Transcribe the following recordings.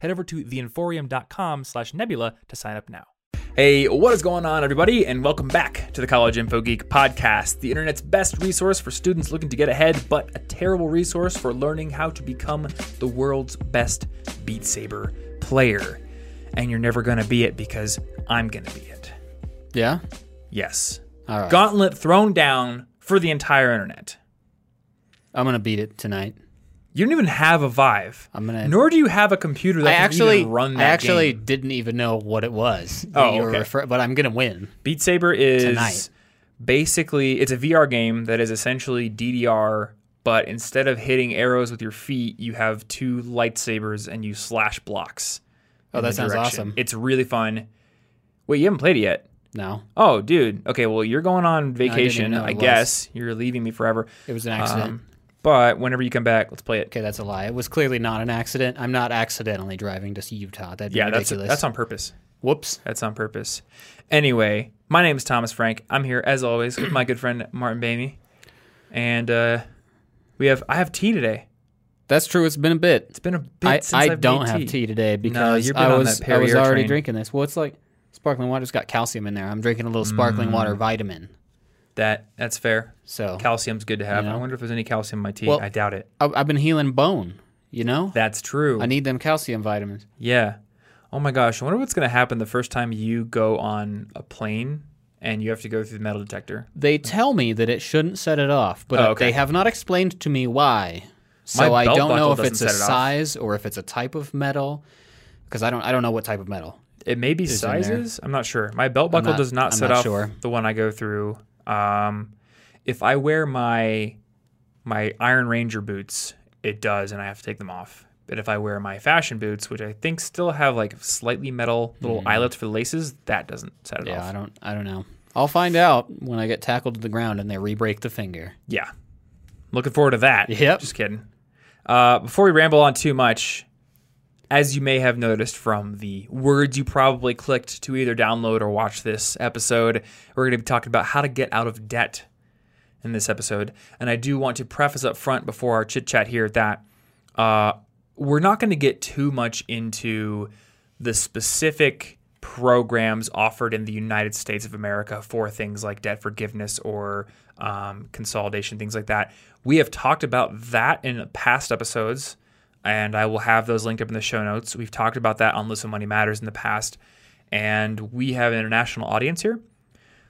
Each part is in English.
Head over to theinforium.com slash nebula to sign up now. Hey, what is going on, everybody? And welcome back to the College Info Geek podcast, the internet's best resource for students looking to get ahead, but a terrible resource for learning how to become the world's best Beat Saber player. And you're never going to be it because I'm going to be it. Yeah? Yes. All right. Gauntlet thrown down for the entire internet. I'm going to beat it tonight. You don't even have a Vive. I'm gonna- Nor do you have a computer that I can actually even run that I actually game. didn't even know what it was. Oh, you were okay. refer- but I'm going to win. Beat Saber is Tonight. basically it's a VR game that is essentially DDR, but instead of hitting arrows with your feet, you have two lightsabers and you slash blocks. Oh, that sounds direction. awesome. It's really fun. Wait, you haven't played it yet? No. Oh, dude. Okay, well, you're going on vacation, know I, was. guess. You're leaving me forever. It was an accident. Um, but whenever you come back, let's play it. okay, that's a lie. It was clearly not an accident. I'm not accidentally driving to Utah. That'd be Yeah, that's ridiculous. that's on purpose. Whoops. That's on purpose. Anyway, my name is Thomas Frank. I'm here as always with my good friend Martin Boehme, and uh, we have I have tea today. That's true. It's been a bit. It's been a bit I, since I I've don't have tea today because No, I was I was already train. drinking this. Well, it's like sparkling water's got calcium in there. I'm drinking a little sparkling water Mm. vitamin. That that's fair. So Calcium's good to have. You know? I wonder if there's any calcium in my tea. Well- I doubt it. I, I've been healing bone. You know, That's true. I need them calcium vitamins. yeah. Oh my gosh. I wonder what's gonna happen the first time you go on a plane and you have to go through the metal detector. They tell me that it shouldn't set it off, but Oh, okay. they have not explained to me why. So I don't know if it's a it size or if it's a type of metal, because I don't I don't know what type of metal. It may be sizes. I'm not sure. My belt buckle not- does not I'm set not off sure. the one I go through. Um, if I wear my my Iron Ranger boots, it does, and I have to take them off. But if I wear my fashion boots, which I think still have like slightly metal little eyelets for the laces, that doesn't set it Mm-hmm. Yeah. I don't I don't know. I'll find out when I get tackled to the ground and they re-break the finger. Yeah. Looking forward to that. Yep. Just kidding. Uh, before we ramble on too much, as you may have noticed from the words you probably clicked to either download or watch this episode, we're going to be talking about how to get out of debt in this episode. And I do want to preface up front before our chit chat here that uh, we're not going to get too much into the specific programs offered in the United States of America for things like debt forgiveness or um, consolidation, things like that. We have talked about that in past episodes, and I will have those linked up in the show notes. We've talked about that on Listen Money Matters in the past, and we have an international audience here.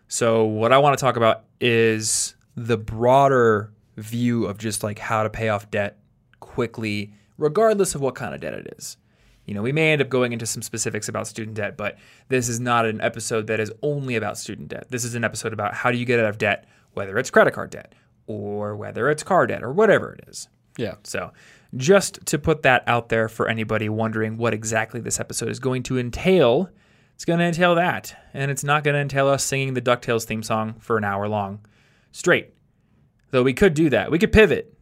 So, what I want to talk about is the broader view of just like how to pay off debt quickly, regardless of what kind of debt it is. You know, we may end up going into some specifics about student debt, but this is not an episode that is only about student debt. This is an episode about how do you get out of debt, whether it's credit card debt or whether it's car debt or whatever it is. Yeah. So, just to put that out there for anybody wondering what exactly this episode is going to entail, it's going to entail that. And it's not going to entail us singing the DuckTales theme song for an hour long straight. Though we could do that. We could pivot.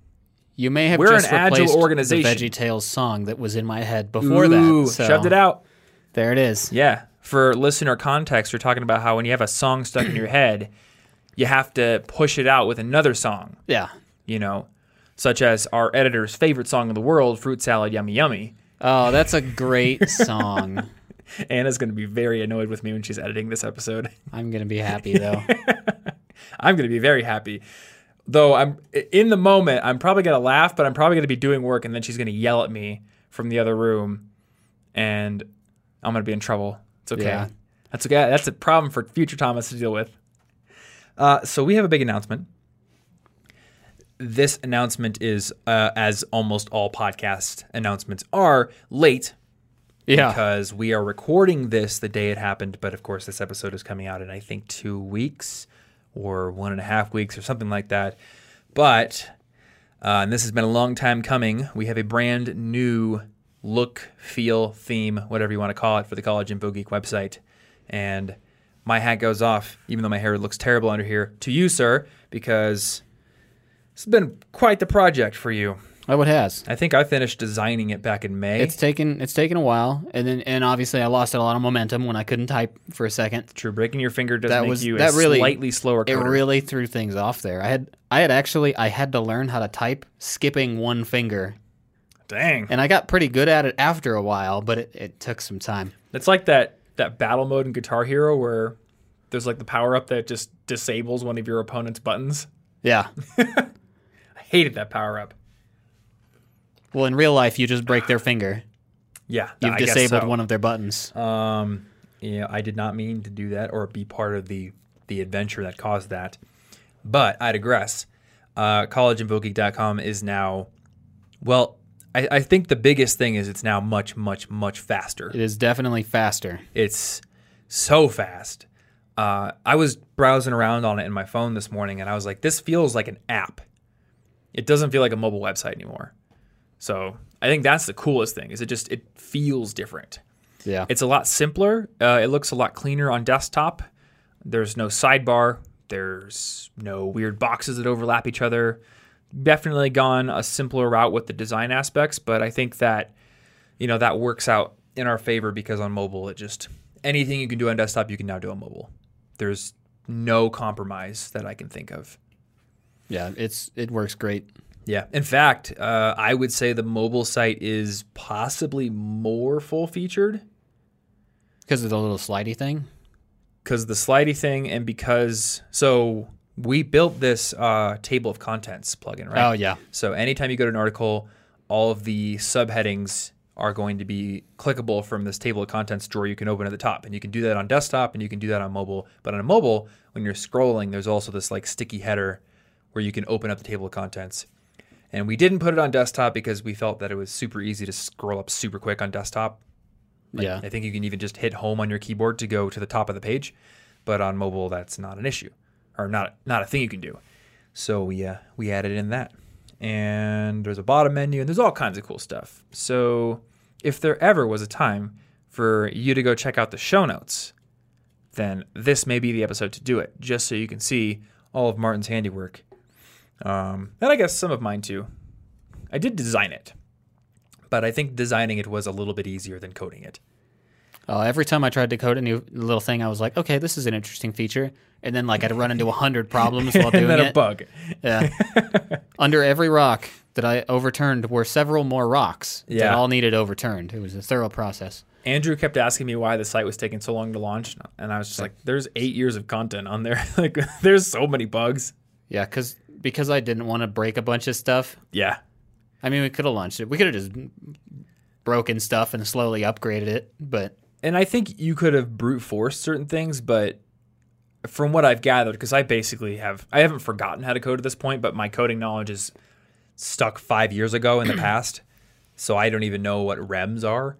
You may have We're just an agile organization. the Veggie Tales song that was in my head before Ooh, that. So shoved it out. There it is. Yeah. For listener context, we're talking about how when you have a song stuck in your head, you have to push it out with another song, Yeah. you know, such as our editor's favorite song in the world, Fruit Salad Yummy Yummy. Oh, that's a great song. Anna's going to be very annoyed with me when she's editing this episode. I'm gonna be happy though. I'm going to be very happy. Though I'm in the moment, I'm probably going to laugh, but I'm probably going to be doing work and then she's going to yell at me from the other room and I'm going to be in trouble. It's okay. Yeah. That's okay. That's a problem for future Thomas to deal with. Uh, so we have a big announcement. This announcement is, uh, as almost all podcast announcements are, late Yeah. because we are recording this the day it happened. But of course, this episode is coming out in I think two weeks or one and a half weeks or something like that. But uh, and this has been a long time coming. We have a brand new look, feel, theme, whatever you want to call it, for the College Info Geek website. And my hat goes off, even though my hair looks terrible under here, to you, sir, because has been quite the project for you. Oh, it has. I think I finished designing it back in May. It's taken it's taken a while, and then and obviously I lost a lot of momentum when I couldn't type for a second. True, breaking your finger does That make was- you that a really- slightly slower It really threw things off there. I had I had actually I had to learn how to type skipping one finger, Dang. and I got pretty good at it after a while, but it, it took some time. It's like that that battle mode in Guitar Hero where there's like the power up that just disables one of your opponent's buttons. Yeah. Hated that power up. Well, in real life, you just break their finger. Yeah, You've I guess disabled so. one of their buttons. Um, yeah, I did not mean to do that or be part of the the adventure that caused that. But I digress. Uh, collegeinfogeek.com is now, well, I, I think the biggest thing is it's now much, much, much faster. It is definitely faster. It's so fast. Uh, I was browsing around on it in my phone this morning, and I was like, "This feels like an app. It doesn't feel like a mobile website anymore." So I think that's the coolest thing. Is it just it feels different. Yeah. It's a lot simpler. Uh, it looks a lot cleaner on desktop. There's no sidebar. There's no weird boxes that overlap each other. Definitely gone a simpler route with the design aspects, but I think that you know that works out in our favor because on mobile it just anything you can do on desktop you can now do on mobile. There's no compromise that I can think of. Yeah. It's it works great. Yeah. In fact, uh, I would say the mobile site is possibly more full featured Because of the little slidey thing. because the slidey thing and because so we built this uh, table of contents plugin, right? Oh yeah. So anytime you go to an article, all of the subheadings are going to be clickable from this table of contents drawer you can open at the top. And you can do that on desktop and you can do that on mobile. But on a mobile, when you're scrolling, there's also this like sticky header where you can open up the table of contents. And we didn't put it on desktop because we felt that it was super easy to scroll up super quick on desktop. yeah. I think you can even just hit home on your keyboard to go to the top of the page, but on mobile that's not an issue, or not not a thing you can do. So we uh, we added in that, and there's a bottom menu, and there's all kinds of cool stuff. So if there ever was a time for you to go check out the show notes, then this may be the episode to do it, just so you can see all of Martin's handiwork, um, and I guess some of mine too. I did design it, but I think designing it was a little bit easier than coding it. Uh, every time I tried to code a new little thing, I was like, okay, this is an interesting feature. And then like I'd run into a hundred problems while doing and then a it. bug. Yeah. Under every rock that I overturned were several more rocks that all needed overturned. It was a thorough process. Andrew kept asking me why the site was taking so long to launch, and I was just like, "There's eight years of content on there. like, there's so many bugs." Yeah, because because I didn't want to break a bunch of stuff. Yeah, I mean, we could have launched it. We could have just broken stuff and slowly upgraded it. But and I think you could have brute forced certain things, but from what I've gathered, because I basically have, I haven't forgotten how to code at this point, but my coding knowledge is stuck five years ago in the past, so I don't even know what rems are.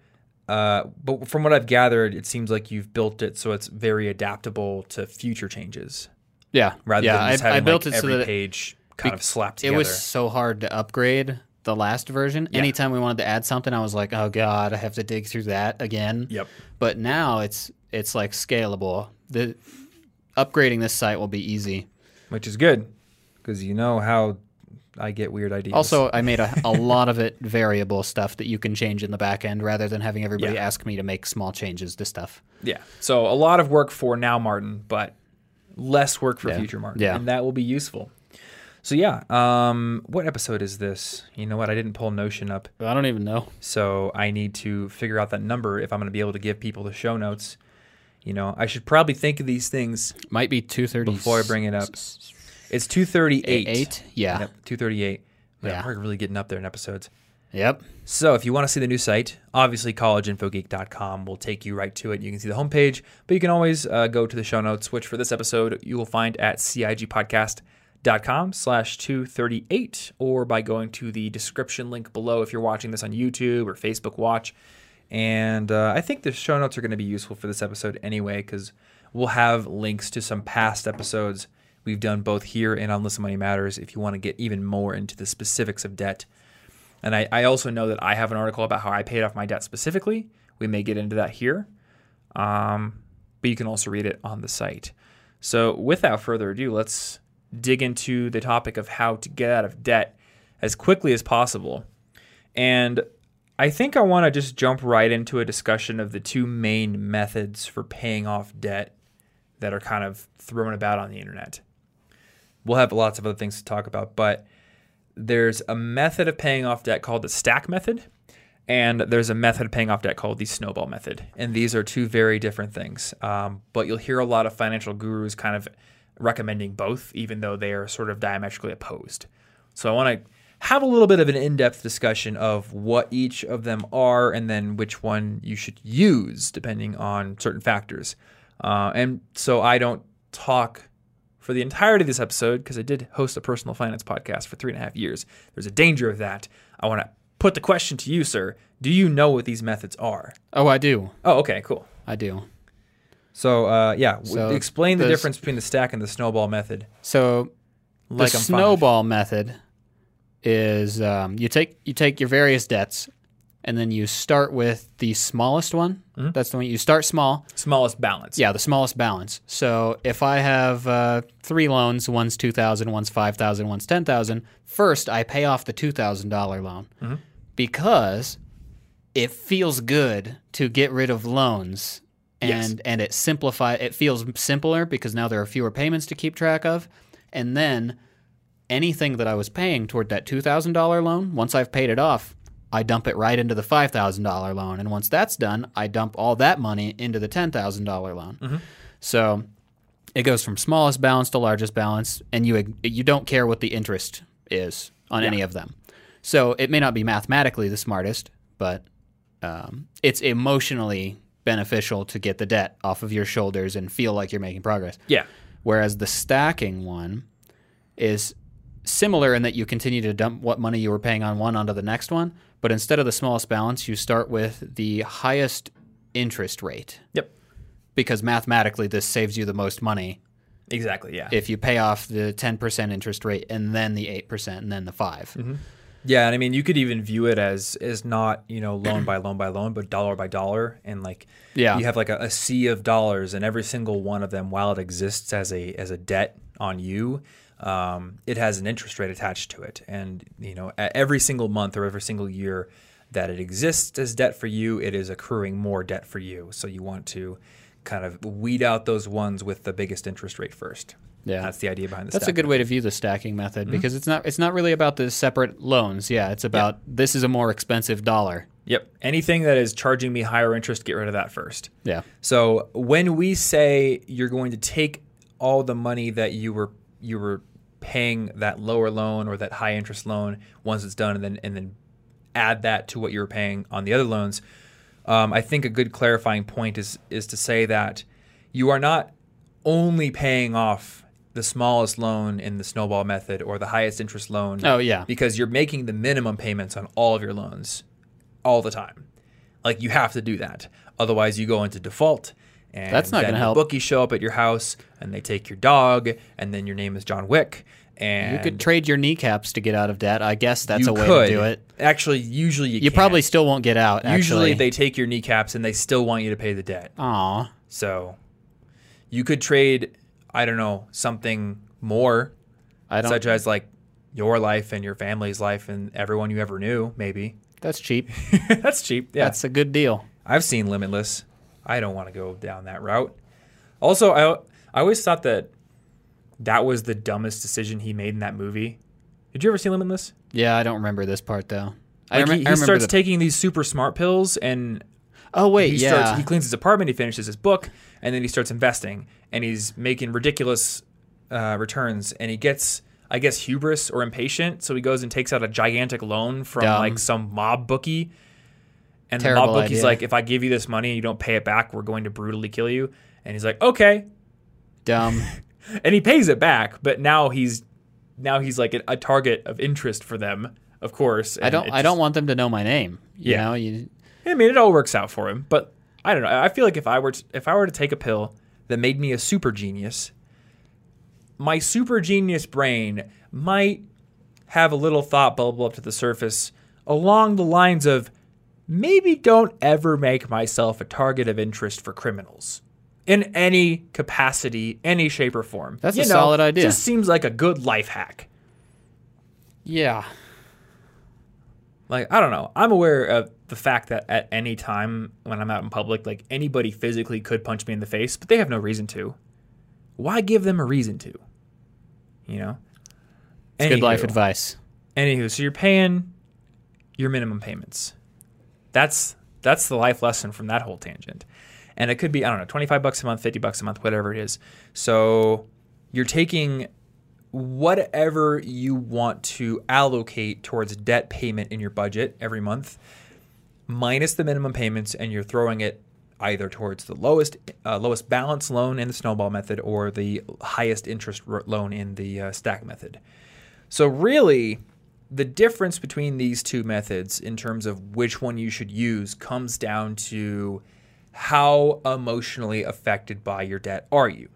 Uh, but from what I've gathered, it seems like you've built it so it's very adaptable to future changes, yeah, rather yeah, than just I, having I built like it so every that page kind be- of slapped together. it was so hard to upgrade the last version. Anytime we wanted to add something, I was like, oh god, I have to dig through that again. Yep. But now it's it's like scalable. The upgrading this site will be easy. which is good because you know how I get weird ideas. Also, I made a, a lot of it variable stuff that you can change in the back end rather than having everybody Yeah. ask me to make small changes to stuff. yeah. So a lot of work for now, Martin, but less work for Yeah. future Martin, Yeah. and that will be useful. So yeah, um, what episode is this? You know what? I didn't pull Notion up, I don't even know. so I need to figure out that number if I'm going to be able to give people the show notes. You know, I should probably think of these things Might be 230 before I bring it up. It's two thirty eight. Eight? Yeah. Yep, two thirty eight. Yeah. we're really getting up there in episodes. Yep. So if you want to see the new site, obviously collegeinfogeek.com will take you right to it. You can see the homepage, but you can always uh, go to the show notes, which for this episode you will find at cigpodcast.com slash 238 or by going to the description link below if you're watching this on YouTube or Facebook Watch. And uh, I think the show notes are going to be useful for this episode anyway because we'll have links to some past episodes we've done both here and on Listen Money Matters if you want to get even more into the specifics of debt. And I, I also know that I have an article about how I paid off my debt specifically. We may get into that here. Um, but you can also read it on the site. So, without further ado, let's dig into the topic of how to get out of debt as quickly as possible. And I think I want to just jump right into a discussion of the two main methods for paying off debt that are kind of thrown about on the internet. We'll have lots of other things to talk about, but there's a method of paying off debt called the stack method, and there's a method of paying off debt called the snowball method. And these are two very different things. Um, but you'll hear a lot of financial gurus kind of recommending both, even though they are sort of diametrically opposed. So I want to have a little bit of an in depth discussion of what each of them are and then which one you should use depending on certain factors. Uh, and so I don't talk for the entirety of this episode because I did host a personal finance podcast for three and a half years. There's a danger of that. I want to put the question to you, sir. Do you know what these methods are? Oh, I do. Oh, okay, cool. I do. So, uh, yeah, So explain the difference between the stack and the snowball method. So Like the I'm five. snowball method is um, you take you take your various debts and then you start with the smallest one. Mm-hmm. That's the one you start small. smallest balance. Yeah, the smallest balance. So if I have uh, three loans, one's two thousand, one's five thousand, one's ten thousand. First, I pay off the two thousand dollar loan Mm-hmm. because it feels good to get rid of loans, and Yes. and it simplify. It feels simpler because now there are fewer payments to keep track of, and then anything that I was paying toward that two thousand dollar loan, once I've paid it off. I dump it right into the five thousand dollar loan, and once that's done, I dump all that money into the ten thousand dollar loan. So it goes from smallest balance to largest balance, and you you don't care what the interest is on any of them. So it may not be mathematically the smartest, but um, it's emotionally beneficial to get the debt off of your shoulders and feel like you're making progress. Yeah. Whereas the stacking one is similar in that you continue to dump what money you were paying on one onto the next one, but instead of the smallest balance, you start with the highest interest rate Yep. because mathematically this saves you the most money Exactly. Yeah. if you pay off the 10% interest rate and then the 8% and then the 5. Mm-hmm. Yeah, and I mean, you could even view it as as not you know loan by loan by loan, but dollar by dollar, and like Yeah. you have like a, a sea of dollars, and every single one of them, while it exists as a as a debt on you, um, it has an interest rate attached to it, and you know every single month or every single year that it exists as debt for you, it is accruing more debt for you. So you want to kind of weed out those ones with the biggest interest rate first. Yeah. that's the idea behind the. That's a good way to view the stacking method because it's not it's not really about the separate loans. Yeah, it's about this is a more expensive dollar. Yep. Anything that is charging me higher interest, get rid of that first. Yeah. So when we say you're going to take all the money that you were you were paying that lower loan or that high interest loan once it's done, and then and then add that to what you were paying on the other loans, um, I think a good clarifying point is is to say that you are not only paying off the smallest loan in the snowball method or the highest interest loan Oh, yeah. because you're making the minimum payments on all of your loans all the time. Like you have to do that. Otherwise, you go into default. And That's not gonna the help. Bookies show up at your house and they take your dog, and then your name is John Wick. And You could trade your kneecaps to get out of debt. I guess that's a way could. to do it. Actually, usually you, You probably still won't get out. usually Actually. they take your kneecaps and they still want you to pay the debt. Aw. So you could trade, I don't know, something more, I don't. such as like your life and your family's life and everyone you ever knew. Maybe that's cheap. that's cheap. Yeah, That's a good deal. I've seen Limitless. I don't want to go down that route. Also, I I always thought that that was the dumbest decision he made in that movie. Did you ever see Limitless? Yeah, I don't remember this part though. I, rem- he, I remember starts the- taking these super smart pills and Oh wait, he yeah. starts he cleans his apartment, he finishes his book, and then he starts investing and he's making ridiculous uh, returns and he gets I guess hubris or impatient, so he goes and takes out a gigantic loan from Dumb. like some mob bookie. And the mob bookie's idea. like, if I give you this money and you don't pay it back, we're going to brutally kill you. And he's like, okay. Dumb. And he pays it back, but now he's now he's like a, a target of interest for them, of course. I don't. it I don't want them to know my name. You Yeah. know. You, I mean, it all works out for him, but I don't know. I feel like if I were to, if I were to take a pill that made me a super genius, my super genius brain might have a little thought bubble up to the surface along the lines of maybe don't ever make myself a target of interest for criminals in any capacity, any shape or form. That's a solid idea. Just seems like a good life hack. Yeah. Like, I don't know. I'm aware of the fact that at any time when I'm out in public, like anybody physically could punch me in the face, but they have no reason to. Why give them a reason to? You know? It's good life advice. Anywho, so you're paying your minimum payments. That's that's the life lesson from that whole tangent. And it could be, I don't know, 25 bucks a month, 50 bucks a month, whatever it is. So you're taking whatever you want to allocate towards debt payment in your budget every month minus the minimum payments and you're throwing it either towards the lowest uh, lowest balance loan in the snowball method or the highest interest loan in the uh, stack method. So really, the difference between these two methods in terms of which one you should use comes down to how emotionally affected by your debt are you.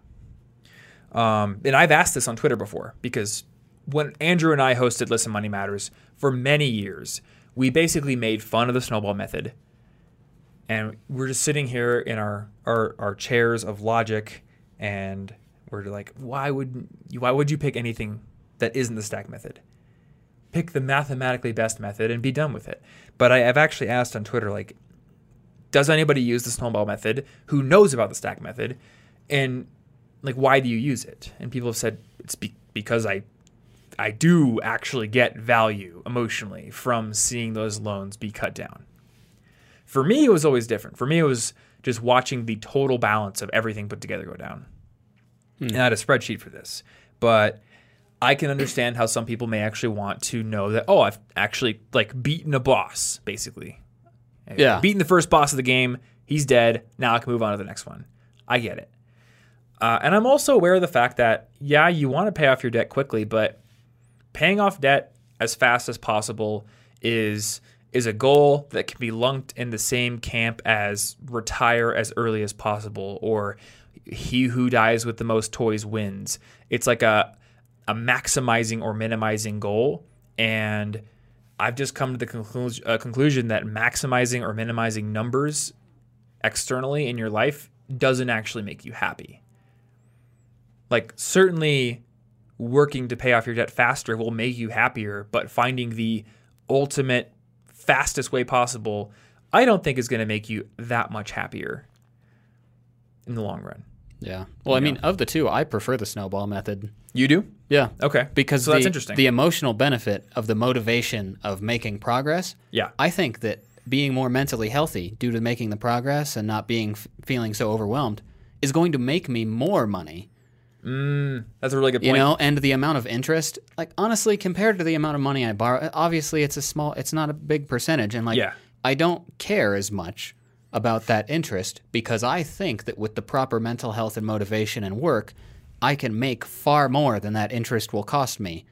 Um, and I've asked this on Twitter before because when Andrew and I hosted Listen Money Matters for many years, we basically made fun of the snowball method. And we're just sitting here in our, our, our chairs of logic and we're like, why would you, why would you pick anything that isn't the stack method? Pick the mathematically best method and be done with it. But I, I've actually asked on Twitter, like, does anybody use the snowball method who knows about the stack method? And like, why do you use it? And people have said it's be- because I, I do actually get value emotionally from seeing those loans be cut down. For me, it was always different. For me, it was just watching the total balance of everything put together go down. And I had a spreadsheet for this, but I can understand how some people may actually want to know that oh, I've actually like beaten a boss, basically. Yeah. beaten the first boss of the game. He's dead. Now I can move on to the next one. I get it. Uh, and I'm also aware of the fact that yeah, you want to pay off your debt quickly, but paying off debt as fast as possible is is a goal that can be lumped in the same camp as retire as early as possible or he who dies with the most toys wins. It's like a a maximizing or minimizing goal and I've just come to the conclusion, uh, conclusion that maximizing or minimizing numbers externally in your life doesn't actually make you happy. Like certainly working to pay off your debt faster will make you happier, but finding the ultimate fastest way possible, I don't think is going to make you that much happier in the long run. Yeah. Well, I mean, of the two, I prefer the snowball method. You do? Yeah. Okay. Because so the, that's interesting. the emotional benefit of the motivation of making progress, yeah. I think that being more mentally healthy due to making the progress and not being f- feeling so overwhelmed is going to make me more money. Mm, that's a really good point. You know, and the amount of interest, like honestly, compared to the amount of money I borrow, obviously it's a small, it's not a big percentage, and like Yeah. I don't care as much about that interest because I think that with the proper mental health and motivation and work, I can make far more than that interest will cost me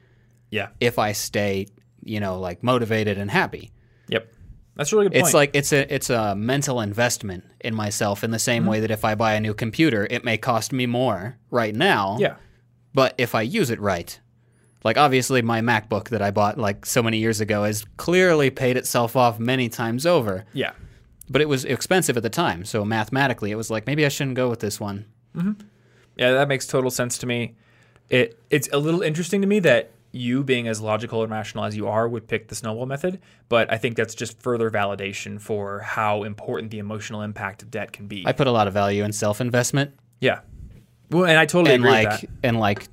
yeah. if I stay, you know, like motivated and happy. Yep. That's a really good point. It's like it's a it's a mental investment in myself in the same Mm-hmm. way that if I buy a new computer, it may cost me more right now. yeah. But if I use it right, like obviously my MacBook that I bought like so many years ago has clearly paid itself off many times over. Yeah. But it was expensive at the time, so mathematically it was like maybe I shouldn't go with this one. Yeah, that makes total sense to me. It it's a little interesting to me that you being as logical and rational as you are would pick the snowball method, but I think that's just further validation for how important the emotional impact of debt can be. I put a lot of value in self-investment yeah. Well, and I totally and agree like and like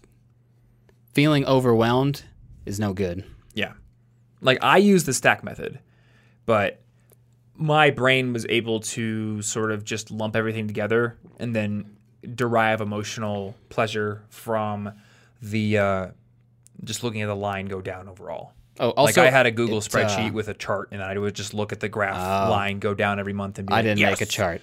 feeling overwhelmed is no good. Yeah. Like I use the stack method, but my brain was able to sort of just lump everything together and then derive emotional pleasure from the uh, just looking at the line go down overall. Oh, also like I had a Google it, uh, spreadsheet with a chart, and I would just look at the graph line go down every month and be I like, didn't yes. make a chart.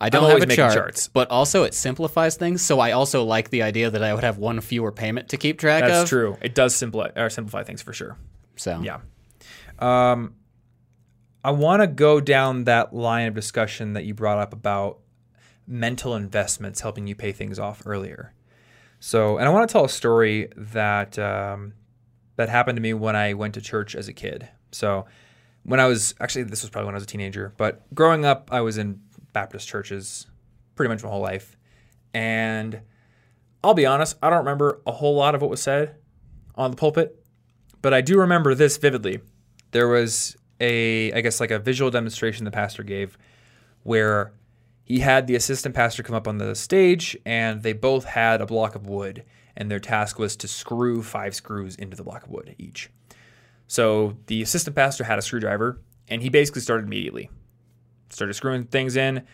I don't always have a chart, charts. but also it simplifies things. So I also like the idea that I would have one fewer payment to keep track That's of. That's true. It does simplify or simplify things for sure. So Yeah. Um, I want to go down that line of discussion that you brought up about mental investments helping you pay things off earlier. So, and I want to tell a story that um, that happened to me when I went to church as a kid. So when I was actually this was probably when I was a teenager, but growing up I was in Baptist churches pretty much my whole life. And I'll be honest, I don't remember a whole lot of what was said on the pulpit, but I do remember this vividly. There was a I guess like a visual demonstration the pastor gave where he had the assistant pastor come up on the stage and they both had a block of wood and their task was to screw five screws into the block of wood each. So the assistant pastor had a screwdriver and he basically started immediately. Started screwing things in.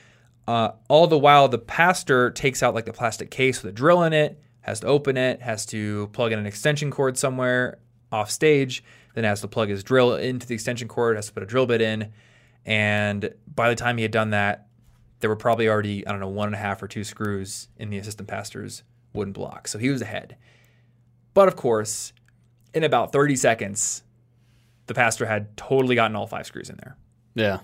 Uh, all the while, the pastor takes out like the plastic case with a drill in it, has to open it, has to plug in an extension cord somewhere off stage, then has to plug his drill into the extension cord, has to put a drill bit in. And by the time he had done that, there were probably already, I don't know, one and a half or two screws in the assistant pastor's wooden block. So he was ahead. But of course, in about 30 seconds, the pastor had totally gotten all five screws in there. Yeah.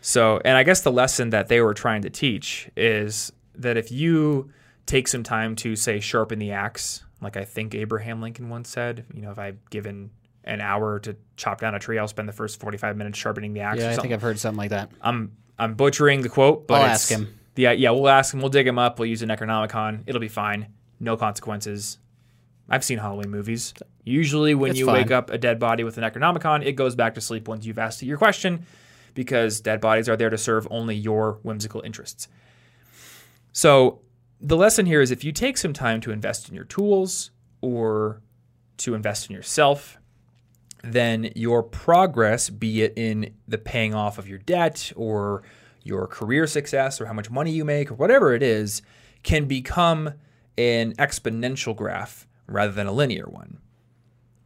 So, and I guess the lesson that they were trying to teach is that if you take some time to, say, sharpen the axe, like I think Abraham Lincoln once said, you know, if I've given an hour to chop down a tree, I'll spend the first 45 minutes sharpening the axe. Yeah, I think I've heard something like that. I'm I'm butchering the quote, but I'll ask him. Yeah, yeah, we'll ask him. We'll dig him up. We'll use an Necronomicon. It'll be fine. No consequences. I've seen Halloween movies. Usually, when It's you fine. wake up a dead body with a Necronomicon, it goes back to sleep once you've asked it your question, because dead bodies are there to serve only your whimsical interests. So, the lesson here is if you take some time to invest in your tools or to invest in yourself, then your progress, be it in the paying off of your debt or your career success or how much money you make or whatever it is, can become an exponential graph rather than a linear one.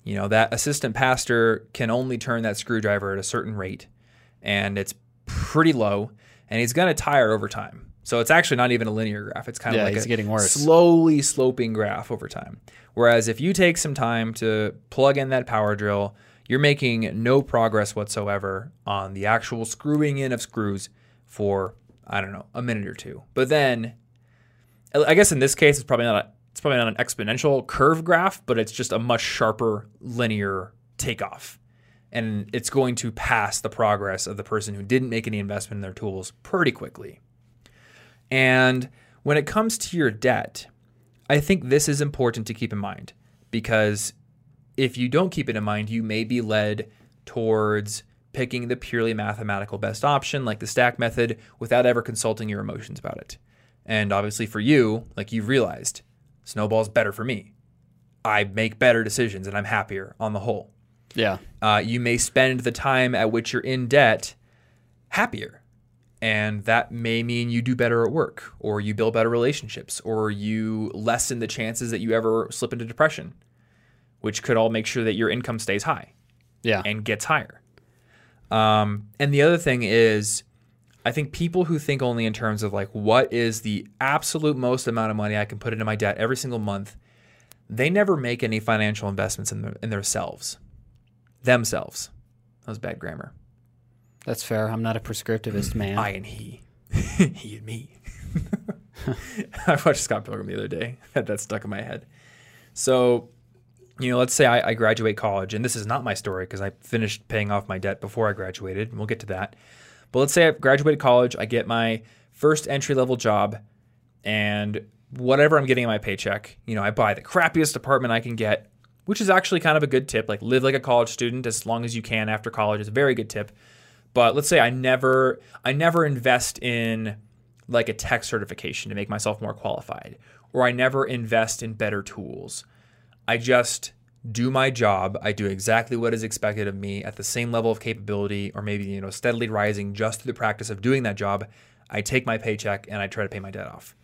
You know, that assistant pastor can only turn that screwdriver at a certain rate, and it's pretty low, and he's going to tire over time. So it's actually not even a linear graph. It's kind of Yeah, like a getting worse. slowly sloping graph over time. Whereas if you take some time to plug in that power drill, you're making no progress whatsoever on the actual screwing in of screws for I don't know a minute or two. But then, I guess in this case, it's probably not a, it's probably not an exponential curve graph, but it's just a much sharper linear takeoff, and it's going to pass the progress of the person who didn't make any investment in their tools pretty quickly. And when it comes to your debt, I think this is important to keep in mind because if you don't keep it in mind, you may be led towards picking the purely mathematical best option, like the stack method, without ever consulting your emotions about it. And obviously, for you, like you've realized, snowball's better for me. I make better decisions and I'm happier on the whole. Yeah. Uh, you may spend the time at which you're in debt happier. And that may mean you do better at work, or you build better relationships, or you lessen the chances that you ever slip into depression, which could all make sure that your income stays high Yeah. and gets higher. Um, and the other thing is, I think people who think only in terms of like what is the absolute most amount of money I can put into my debt every single month, they never make any financial investments in, their, in themselves. Themselves. That was bad grammar. That's fair. I'm not a prescriptivist man. I and he. he and me. I watched Scott Pilgrim the other day. That stuck in my head. So, you know, let's say I, I graduate college, and this is not my story because I finished paying off my debt before I graduated, and we'll get to that. But let's say I graduated college, I get my first entry level job, and whatever I'm getting in my paycheck, you know, I buy the crappiest apartment I can get, which is actually kind of a good tip. Like live like a college student as long as you can after college is a very good tip. But let's say I never I never invest in like a tech certification to make myself more qualified, or I never invest in better tools. I just do my job. I do exactly what is expected of me at the same level of capability, or maybe you know steadily rising just through the practice of doing that job. I take my paycheck and I try to pay my debt off.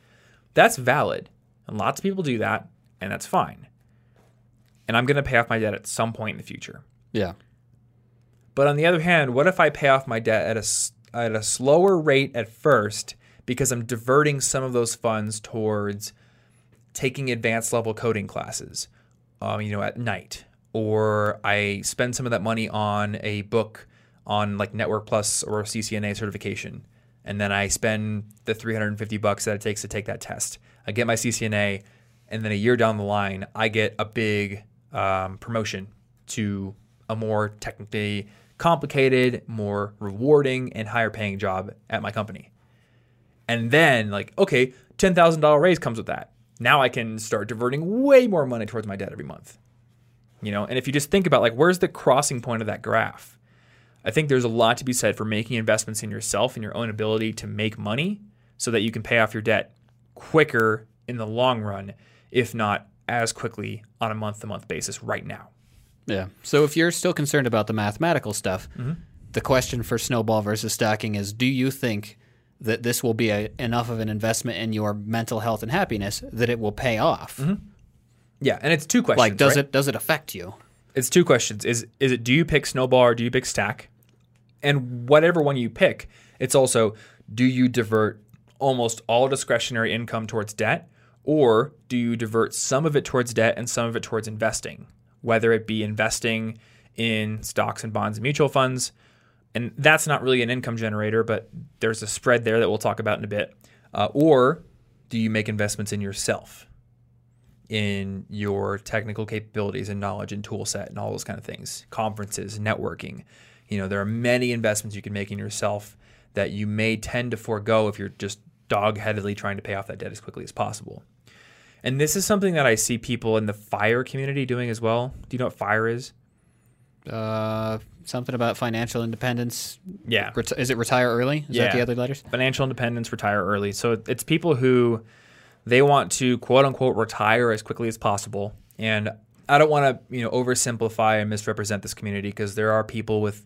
That's valid, and lots of people do that, and that's fine. And I'm going to pay off my debt at some point in the future. yeah. But on the other hand, what if I pay off my debt at a, at a slower rate at first because I'm diverting some of those funds towards taking advanced level coding classes, um, you know, at night, or I spend some of that money on a book on like Network Plus or CCNA certification, and then I spend the 350 bucks that it takes to take that test. I get my CCNA, and then a year down the line, I get a big um, promotion to a more technically complicated, more rewarding, and higher paying job at my company. And then, like, okay, $10,000 raise comes with that. Now I can start diverting way more money towards my debt every month. You know, and if you just think about like where's the crossing point of that graph? I think there's a lot to be said for making investments in yourself and your own ability to make money so that you can pay off your debt quicker in the long run, if not as quickly on a month to month basis right now. Yeah. So if you're still concerned about the mathematical stuff, Mm-hmm. the question for snowball versus stacking is do you think that this will be a, enough of an investment in your mental health and happiness that it will pay off? Mm-hmm. Yeah, and it's two questions. Like does right? it does it affect you? It's two questions. Is is it do you pick snowball or do you pick stack? And whatever one you pick, it's also do you divert almost all discretionary income towards debt or do you divert some of it towards debt and some of it towards investing? Whether it be investing in stocks and bonds and mutual funds, and that's not really an income generator, but there's a spread there that we'll talk about in a bit. Uh, or do you make investments in yourself? in your technical capabilities and knowledge and tool set and all those kind of things conferences networking you know there are many investments you can make in yourself that you may tend to forego if you're just dog-headedly trying to pay off that debt as quickly as possible and this is something that i see people in the fire community doing as well do you know what fire is Uh, something about financial independence. yeah Reti- is it retire early? Is that Yeah. the other letters? financial independence, retire early. So it's people who they want to quote unquote retire as quickly as possible. And I don't want to, you know, oversimplify and misrepresent this community because there are people with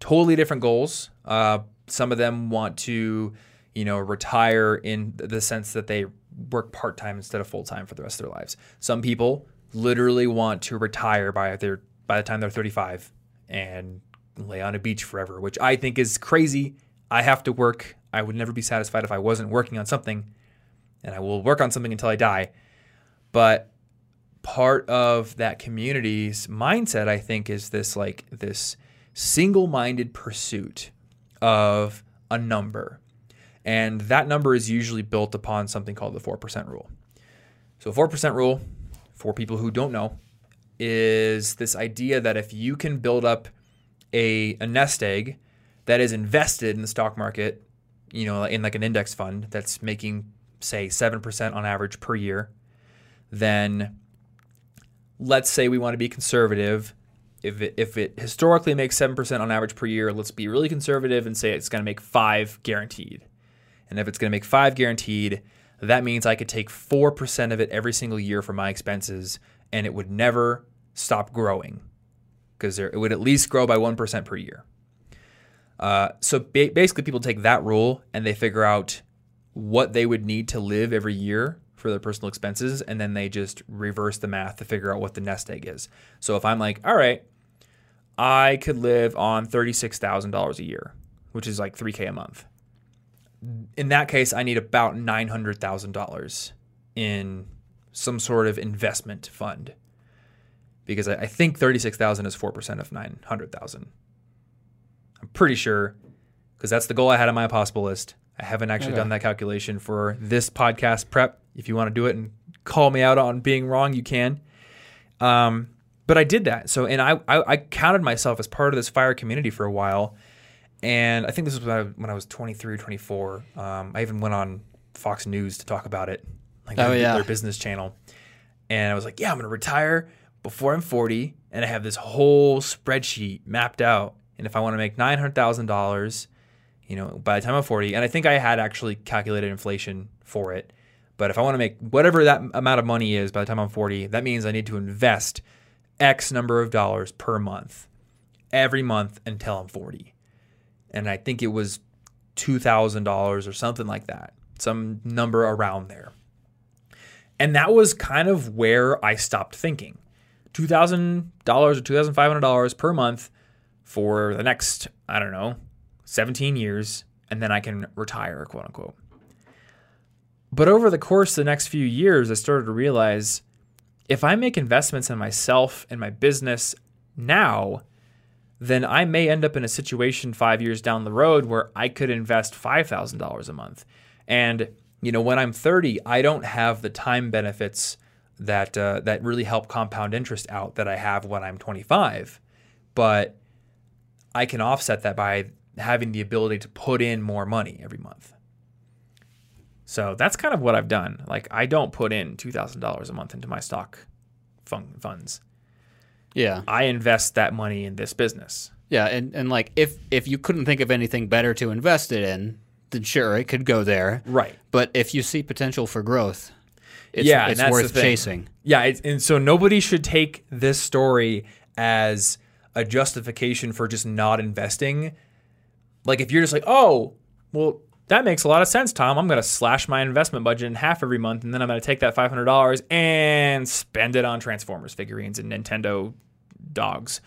totally different goals. Uh, some of them want to, you know, retire in the sense that they work part time instead of full time for the rest of their lives. Some people literally want to retire by their by the time they're 35 and lay on a beach forever, which I think is crazy. I have to work. I would never be satisfied if I wasn't working on something, and I will work on something until I die. But part of that community's mindset, I think, is this like this single-minded pursuit of a number. And that number is usually built upon something called the 4% rule. So, 4% rule, for people who don't know, is this idea that if you can build up a, a nest egg that is invested in the stock market, you know, in like an index fund that's making, say, 7% on average per year, then let's say we want to be conservative. If it, if it historically makes 7% on average per year, let's be really conservative and say it's going to make five guaranteed. And if it's going to make five guaranteed, that means I could take 4% of it every single year for my expenses and it would never stop growing because it would at least grow by 1% per year. Uh, so ba- basically, people take that rule and they figure out what they would need to live every year for their personal expenses, and then they just reverse the math to figure out what the nest egg is. So if I'm like, all right, I could live on $36,000 a year, which is like 3K a month. In that case, I need about $900,000 in some sort of investment fund because I, I think 36,000 is 4% of 900,000. I'm pretty sure because that's the goal I had on my possible list. I haven't actually Okay. done that calculation for this podcast prep. If you want to do it and call me out on being wrong, you can. Um, but I did that. So, and I, I, I counted myself as part of this fire community for a while. And I think this was when I, when I was 23 or 24. Um, I even went on Fox News to talk about it, like Oh, their, yeah. their business channel. And I was like, yeah, I'm going to retire before I'm 40. And I have this whole spreadsheet mapped out. And if I want to make $900,000, you know, by the time I'm 40, and I think I had actually calculated inflation for it. But if I want to make whatever that amount of money is by the time I'm 40, that means I need to invest X number of dollars per month every month until I'm 40. And I think it was $2,000 or something like that, some number around there. And that was kind of where I stopped thinking. $2,000 or $2,500 per month for the next, I don't know, 17 years, and then I can retire, quote unquote. But over the course of the next few years, I started to realize if I make investments in myself and my business now, then I may end up in a situation five years down the road where I could invest $5,000 a month. And, you know, when I'm 30, I don't have the time benefits that, uh, that really help compound interest out that I have when I'm 25. But I can offset that by having the ability to put in more money every month. So that's kind of what I've done. Like I don't put in $2,000 a month into my stock fun- funds. Yeah. I invest that money in this business. Yeah, and, and like if if you couldn't think of anything better to invest it in, then sure, it could go there. Right. But if you see potential for growth, it's, Yeah, it's worth chasing. Yeah, it's, and so nobody should take this story as a justification for just not investing. Like if you're just like, "Oh, well, that makes a lot of sense, Tom. I'm going to slash my investment budget in half every month and then I'm going to take that $500 and spend it on Transformers figurines and Nintendo dogs."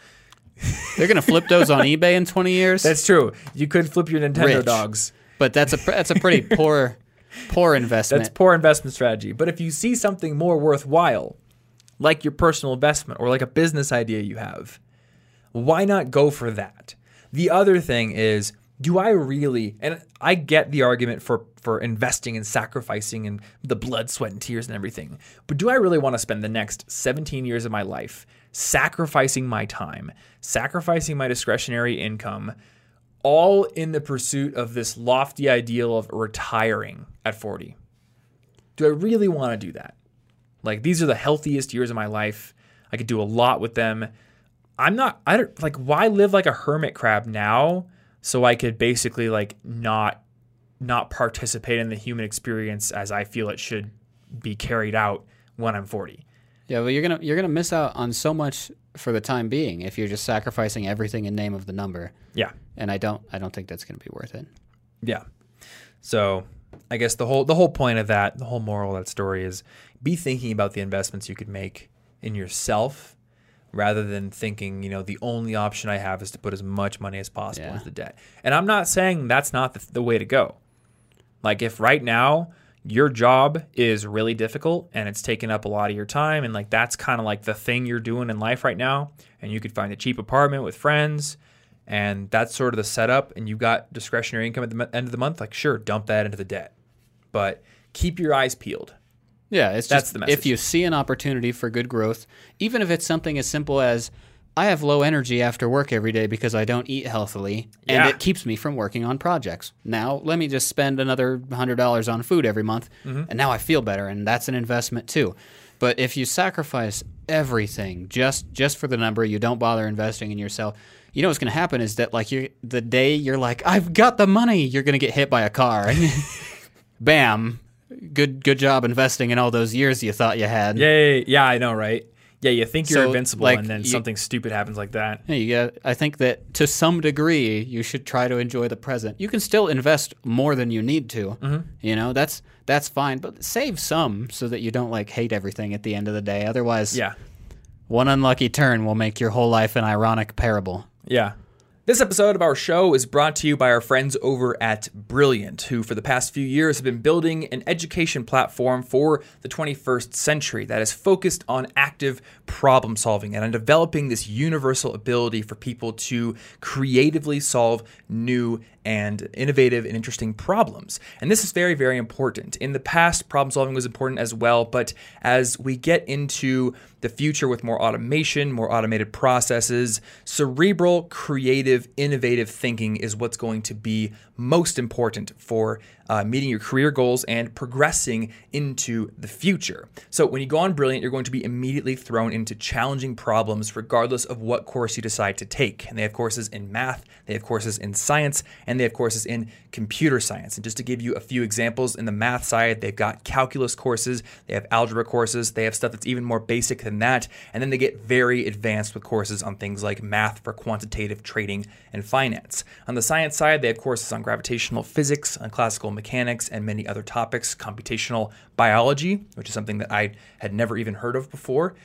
They're gonna flip those on eBay in 20 years. That's true. You could flip your Nintendo Rich. dogs. But that's a that's a pretty poor poor investment. That's poor investment strategy. But if you see something more worthwhile, like your personal investment or like a business idea you have, why not go for that? The other thing is, do I really and I get the argument for for investing and sacrificing and the blood, sweat and tears and everything. But do I really want to spend the next 17 years of my life sacrificing my time, sacrificing my discretionary income all in the pursuit of this lofty ideal of retiring at 40? Do I really want to do that? Like these are the healthiest years of my life. I could do a lot with them. I'm not I don't like why live like a hermit crab now so I could basically like not not participate in the human experience as I feel it should be carried out when I'm 40. yeah, well, you're gonna you're gonna miss out on so much for the time being if you're just sacrificing everything in name of the number. Yeah. And I don't I don't think that's gonna be worth it. Yeah. So I guess the whole the whole point of that, the whole moral of that story is be thinking about the investments you could make in yourself rather than thinking, you know, the only option I have is to put as much money as possible Yeah. into the debt. And I'm not saying that's not the, the way to go. Like if right now your job is really difficult and it's taking up a lot of your time and like that's kind of like the thing you're doing in life right now. And you could find a cheap apartment with friends and that's sort of the setup and you've got discretionary income at the end of the month like sure dump that into the debt. But keep your eyes peeled. Yeah, it's That's just the message. if you see an opportunity for good growth, even if it's something as simple as I have low energy after work every day because I don't eat healthily, and Yeah. it keeps me from working on projects. Now, let me just spend another hundred dollars on food every month, Mm-hmm. and now I feel better, and that's an investment too. But if you sacrifice everything just just for the number, you don't bother investing in yourself. You know what's going to happen is that like you the day you're like I've got the money, you're going to get hit by a car. Bam. Good good job investing in all those years you thought you had. yay yeah i know right yeah you think you're So, invincible like, and then you- something stupid happens like that Hey, you I think that to some degree you should try to enjoy the present. You can still invest more than you need to. Mm-hmm. You know, that's that's fine, but save some so that you don't like hate everything at the end of the day. Otherwise, yeah one unlucky turn will make your whole life an ironic parable. Yeah. This episode of our show is brought to you by our friends over at Brilliant, who for the past few years have been building an education platform for the 21st century that is focused on active problem solving and on developing this universal ability for people to creatively solve new and innovative and interesting problems. And this is very, very important. In the past, problem solving was important as well, but as we get into the future with more automation, more automated processes, cerebral, creative, innovative thinking is what's going to be most important for uh, meeting your career goals and progressing into the future. So, when you go on Brilliant, you're going to be immediately thrown into challenging problems regardless of what course you decide to take. And they have courses in math, they have courses in science, and they have courses in computer science. And just to give you a few examples, in the math side, they've got calculus courses, they have algebra courses, they have stuff that's even more basic than that. And then they get very advanced with courses on things like math for quantitative trading and finance. On the science side, they have courses on gravitational physics, on classical mechanics, and many other topics, computational biology, which is something that I had never even heard of before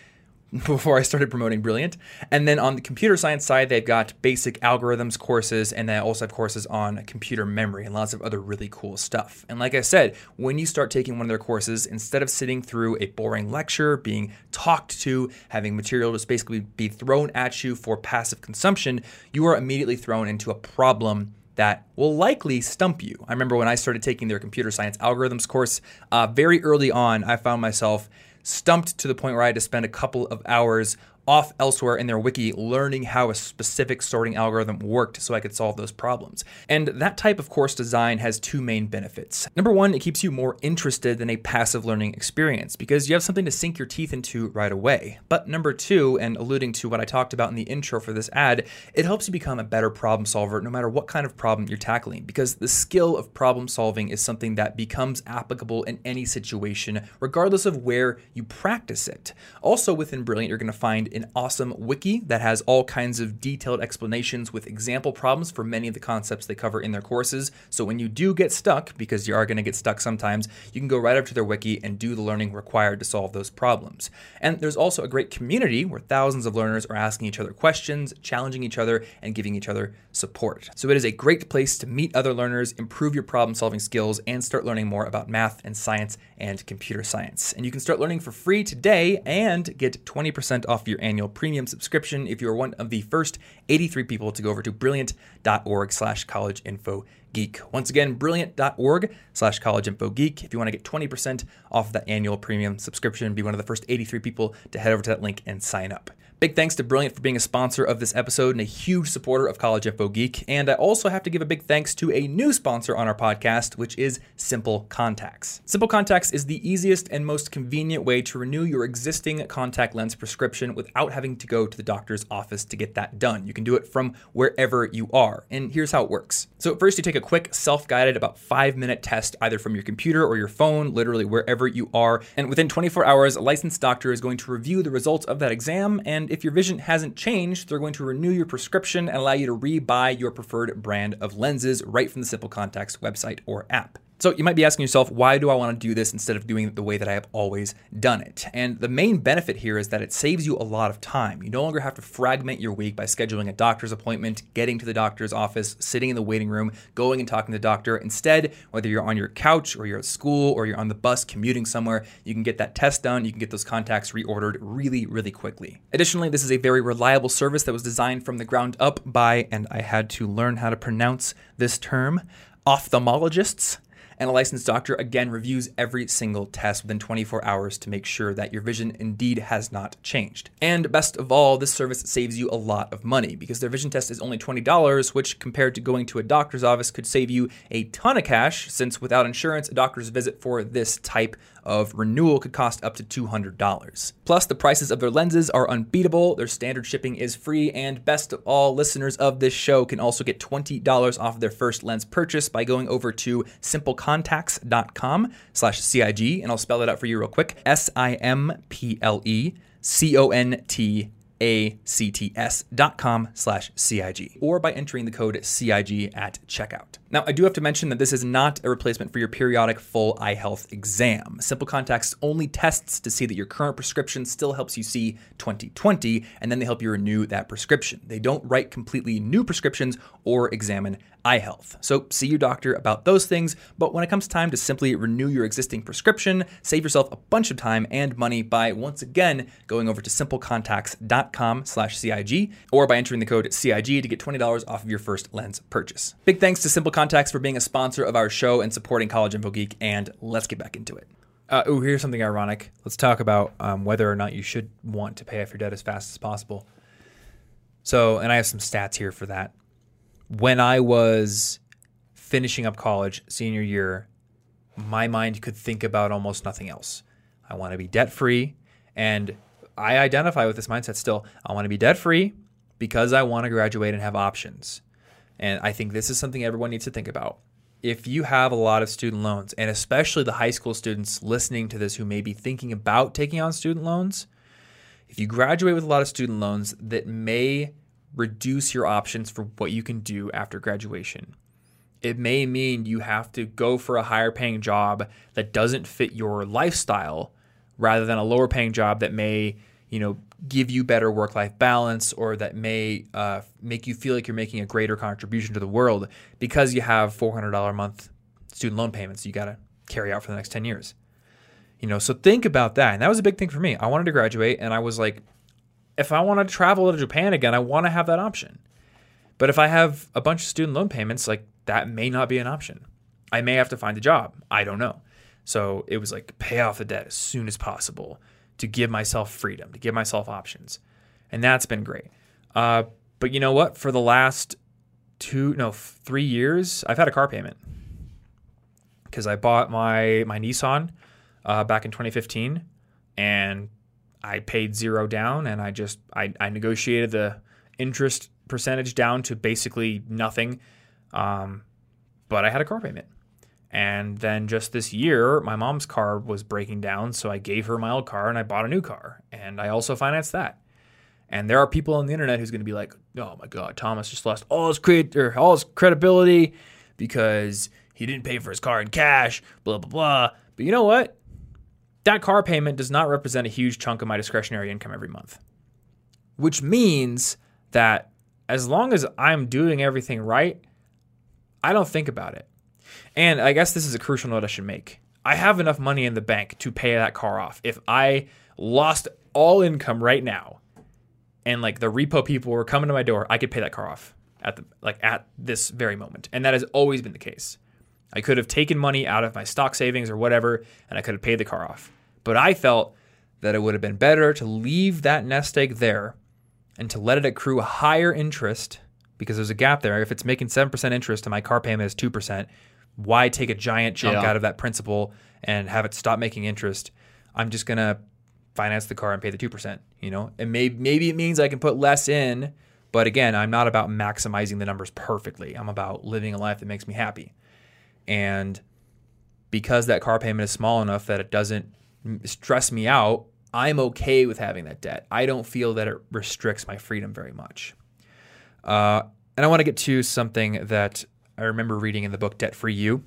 before I started promoting Brilliant. And then on the computer science side, they've got basic algorithms courses, and they also have courses on computer memory and lots of other really cool stuff. And like I said, when you start taking one of their courses, instead of sitting through a boring lecture, being talked to, having material just basically be thrown at you for passive consumption, you are immediately thrown into a problem that will likely stump you. I remember when I started taking their computer science algorithms course, uh, very early on, I found myself stumped to the point where I had to spend a couple of hours off elsewhere in their wiki learning how a specific sorting algorithm worked so I could solve those problems. And that type of course design has two main benefits. Number one, it keeps you more interested than a passive learning experience because you have something to sink your teeth into right away. But number two, and alluding to what I talked about in the intro for this ad, it helps you become a better problem solver no matter what kind of problem you're tackling because the skill of problem solving is something that becomes applicable in any situation, regardless of where you practice it. Also, within Brilliant, you're going to find an awesome wiki that has all kinds of detailed explanations with example problems for many of the concepts they cover in their courses. So when you do get stuck, because you are going to get stuck sometimes, you can go right up to their wiki and do the learning required to solve those problems. And there's also a great community where thousands of learners are asking each other questions, challenging each other, and giving each other support. So it is a great place to meet other learners, improve your problem solving skills, and start learning more about math and science and computer science. And you can start learning for free today and get 20% off your annual premium subscription if you're one of the first 83 people to go over to brilliant.org slash college info geek. Once again, brilliant.org slash college info geek. If you want to get 20% off that annual premium subscription, be one of the first 83 people to head over to that link and sign up. Big thanks to Brilliant for being a sponsor of this episode and a huge supporter of College Info Geek. And I also have to give a big thanks to a new sponsor on our podcast, which is Simple Contacts. Simple Contacts is the easiest and most convenient way to renew your existing contact lens prescription without having to go to the doctor's office to get that done. You can do it from wherever you are. And here's how it works. So, first, you take a quick self guided, about five minute test either from your computer or your phone, literally wherever you are. And within 24 hours, a licensed doctor is going to review the results of that exam and and if your vision hasn't changed, they're going to renew your prescription and allow you to re-buy your preferred brand of lenses right from the Simple Contacts website or app. So you might be asking yourself, why do I want to do this instead of doing it the way that I have always done it? And the main benefit here is that it saves you a lot of time. You no longer have to fragment your week by scheduling a doctor's appointment, getting to the doctor's office, sitting in the waiting room, going and talking to the doctor. Instead, whether you're on your couch or you're at school or you're on the bus commuting somewhere, you can get that test done. You can get those contacts reordered really, really quickly. Additionally, this is a very reliable service that was designed from the ground up by, and I had to learn how to pronounce this term, ophthalmologists and a licensed doctor again reviews every single test within 24 hours to make sure that your vision indeed has not changed. And best of all, this service saves you a lot of money because their vision test is only $20, which compared to going to a doctor's office could save you a ton of cash since without insurance, a doctor's visit for this type of renewal could cost up to $200. Plus, the prices of their lenses are unbeatable, their standard shipping is free, and best of all, listeners of this show can also get $20 off their first lens purchase by going over to simplecontacts.com slash CIG, and I'll spell it out for you real quick. S-I-M-P-L-E C-O-N-T acts.com slash CIG or by entering the code CIG at checkout. Now, I do have to mention that this is not a replacement for your periodic full eye health exam. Simple Contacts only tests to see that your current prescription still helps you see 2020, and then they help you renew that prescription. They don't write completely new prescriptions or examine eye health. So see your doctor about those things, but when it comes time to simply renew your existing prescription, save yourself a bunch of time and money by once again going over to simplecontacts.com slash CIG or by entering the code CIG to get $20 off of your first lens purchase. Big thanks to Simple Contacts for being a sponsor of our show and supporting College Info Geek, and let's get back into it. Uh, oh, here's something ironic. Let's talk about um, whether or not you should want to pay off your debt as fast as possible. So, and I have some stats here for that when I was finishing up college, senior year, my mind could think about almost nothing else. I want to be debt free. And I identify with this mindset still. I want to be debt free because I want to graduate and have options. And I think this is something everyone needs to think about. If you have a lot of student loans, and especially the high school students listening to this who may be thinking about taking on student loans, if you graduate with a lot of student loans that may reduce your options for what you can do after graduation. It may mean you have to go for a higher paying job that doesn't fit your lifestyle rather than a lower paying job that may, you know, give you better work life balance or that may uh, make you feel like you're making a greater contribution to the world because you have $400 a month student loan payments you got to carry out for the next 10 years. You know, so think about that. And that was a big thing for me. I wanted to graduate and I was like, if I want to travel to Japan again, I want to have that option. But if I have a bunch of student loan payments, like that may not be an option. I may have to find a job. I don't know. So it was like pay off the debt as soon as possible to give myself freedom, to give myself options. and that's been great. Uh, but you know what? For the last two, no, three years, I've had a car payment because I bought my my Nissan uh, back in 2015, and I paid zero down, and I just I, I negotiated the interest percentage down to basically nothing, um, but I had a car payment. And then just this year, my mom's car was breaking down, so I gave her my old car and I bought a new car, and I also financed that. And there are people on the internet who's going to be like, "Oh my God, Thomas just lost all his cred or all his credibility because he didn't pay for his car in cash." Blah blah blah. But you know what? That car payment does not represent a huge chunk of my discretionary income every month, which means that as long as I'm doing everything right, I don't think about it. And I guess this is a crucial note I should make. I have enough money in the bank to pay that car off. If I lost all income right now, and like the repo people were coming to my door, I could pay that car off at the like at this very moment. And that has always been the case. I could have taken money out of my stock savings or whatever, and I could have paid the car off. But I felt that it would have been better to leave that nest egg there and to let it accrue a higher interest because there's a gap there. If it's making 7% interest and my car payment is 2%, why take a giant chunk Yeah. out of that principal and have it stop making interest? I'm just going to finance the car and pay the 2%, you know? And maybe maybe it means I can put less in, but again, I'm not about maximizing the numbers perfectly. I'm about living a life that makes me happy. And because that car payment is small enough that it doesn't stress me out, I'm okay with having that debt. I don't feel that it restricts my freedom very much. Uh, and I want to get to something that I remember reading in the book Debt-Free U.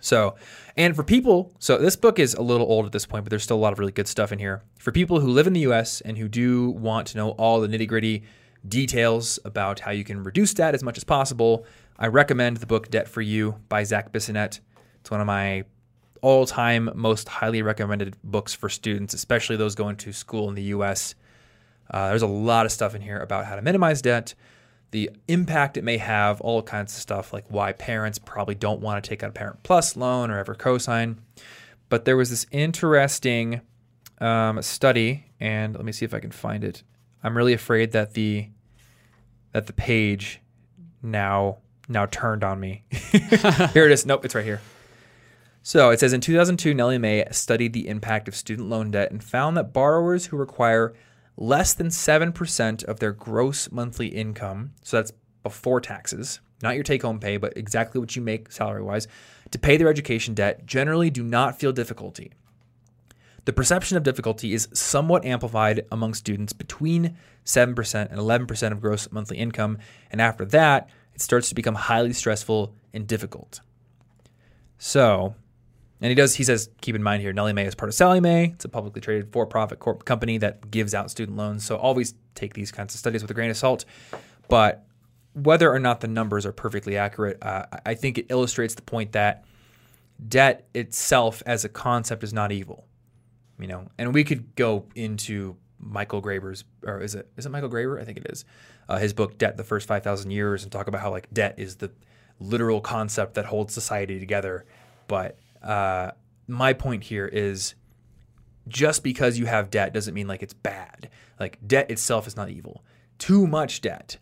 So, and for people, so this book is a little old at this point, but there's still a lot of really good stuff in here. For people who live in the US and who do want to know all the nitty gritty details about how you can reduce debt as much as possible, I recommend the book Debt-Free U by Zac Bissonnette. It's one of my all time most highly recommended books for students, especially those going to school in the US. Uh, there's a lot of stuff in here about how to minimize debt, the impact it may have, all kinds of stuff like why parents probably don't want to take out a Parent Plus loan or ever cosign. But there was this interesting um, study, and let me see if I can find it. I'm really afraid that the that the page now now turned on me. here it is. Nope, it's right here. So it says in 2002, Nellie Mae studied the impact of student loan debt and found that borrowers who require less than 7% of their gross monthly income, so that's before taxes, not your take home pay, but exactly what you make salary wise, to pay their education debt generally do not feel difficulty. The perception of difficulty is somewhat amplified among students between 7% and 11% of gross monthly income, and after that, it starts to become highly stressful and difficult. So, and he does. He says, keep in mind here, Nellie Mae is part of Sallie Mae. It's a publicly traded for-profit corp company that gives out student loans. So always take these kinds of studies with a grain of salt. But whether or not the numbers are perfectly accurate, uh, I think it illustrates the point that debt itself as a concept is not evil. You know, and we could go into Michael Graeber's, or is it is it Michael Graeber? I think it is. Uh, his book "Debt: The First Five Thousand Years" and talk about how like debt is the literal concept that holds society together. But my point here is just because you have debt doesn't mean like it's bad. Like debt itself is not evil. Too much debt,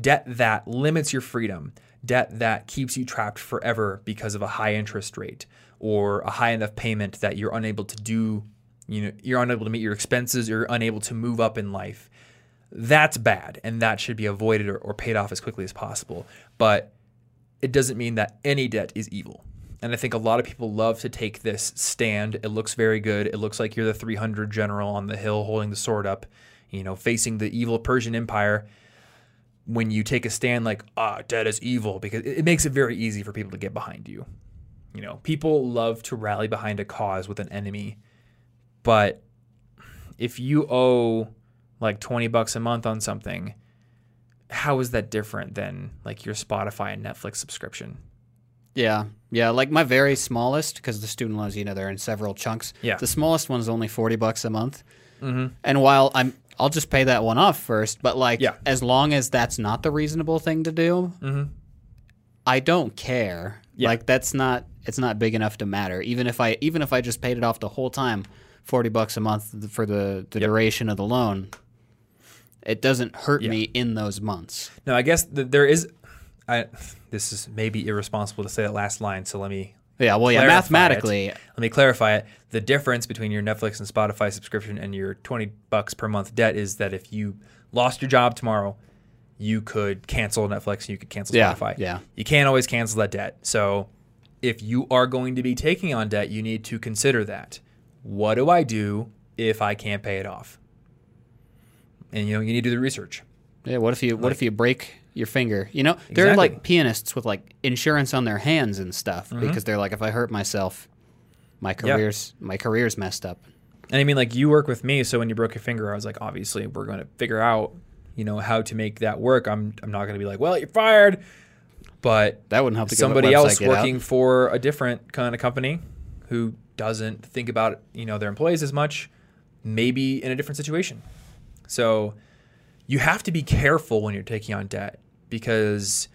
debt that limits your freedom, debt that keeps you trapped forever because of a high interest rate or a high enough payment that you're unable to do, you know, you're unable to meet your expenses, you're unable to move up in life. That's bad and that should be avoided or, or paid off as quickly as possible. But it doesn't mean that any debt is evil. And I think a lot of people love to take this stand. It looks very good. It looks like you're the 300 general on the hill holding the sword up, you know, facing the evil Persian Empire. When you take a stand like, ah, debt is evil, because it makes it very easy for people to get behind you. You know, people love to rally behind a cause with an enemy. But if you owe like 20 bucks a month on something, how is that different than like your Spotify and Netflix subscription? Yeah, yeah. Like my very smallest, because the student loans, you know, they're in several chunks. Yeah. The smallest one's only forty bucks a month. Mm-hmm. And while I'm, I'll just pay that one off first. But like, Yeah. as long as that's not the reasonable thing to do, I don't care. Yeah. Like that's not, it's not big enough to matter. Even if I, even if I just paid it off the whole time, forty bucks a month for the the duration of the loan. It doesn't hurt Yeah. me in those months. No, I guess th- there is. I this is maybe irresponsible to say that last line. So let me Yeah, well, yeah, mathematically, it. let me clarify it. The difference between your Netflix and Spotify subscription and your twenty bucks per month debt is that if you lost your job tomorrow, you could cancel Netflix. And you could cancel Spotify. yeah. You can't always cancel that debt. So if you are going to be taking on debt, you need to consider that. What do I do if I can't pay it off? And you know you need to do the research. yeah. What if you what if you break your finger? You know, there are like pianists with like insurance on their hands and stuff Mm-hmm. because they're like, if I hurt myself, my career's my career's messed up. And I mean, like you work with me, so when you broke your finger, I was like, obviously, we're going to figure out, you know, how to make that work. I'm, I'm not going to be like, well, you're fired, but That wouldn't help. To somebody else get out. working for a different kind of company who doesn't think about, you know, their employees as much, maybe in a different situation. So you have to be careful when you're taking on debt because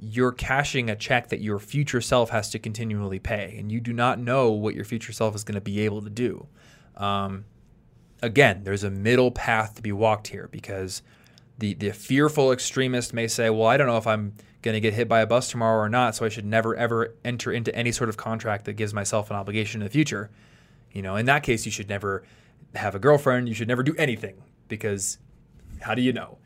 you're cashing a check that your future self has to continually pay, and you do not know what your future self is going to be able to do. Um, again, there's a middle path to be walked here because the the fearful extremist may say, "Well, I don't know if I'm going to get hit by a bus tomorrow or not, so I should never ever enter into any sort of contract that gives myself an obligation in the future." You know, in that case, you should never have a girlfriend. You should never do anything because how do you know?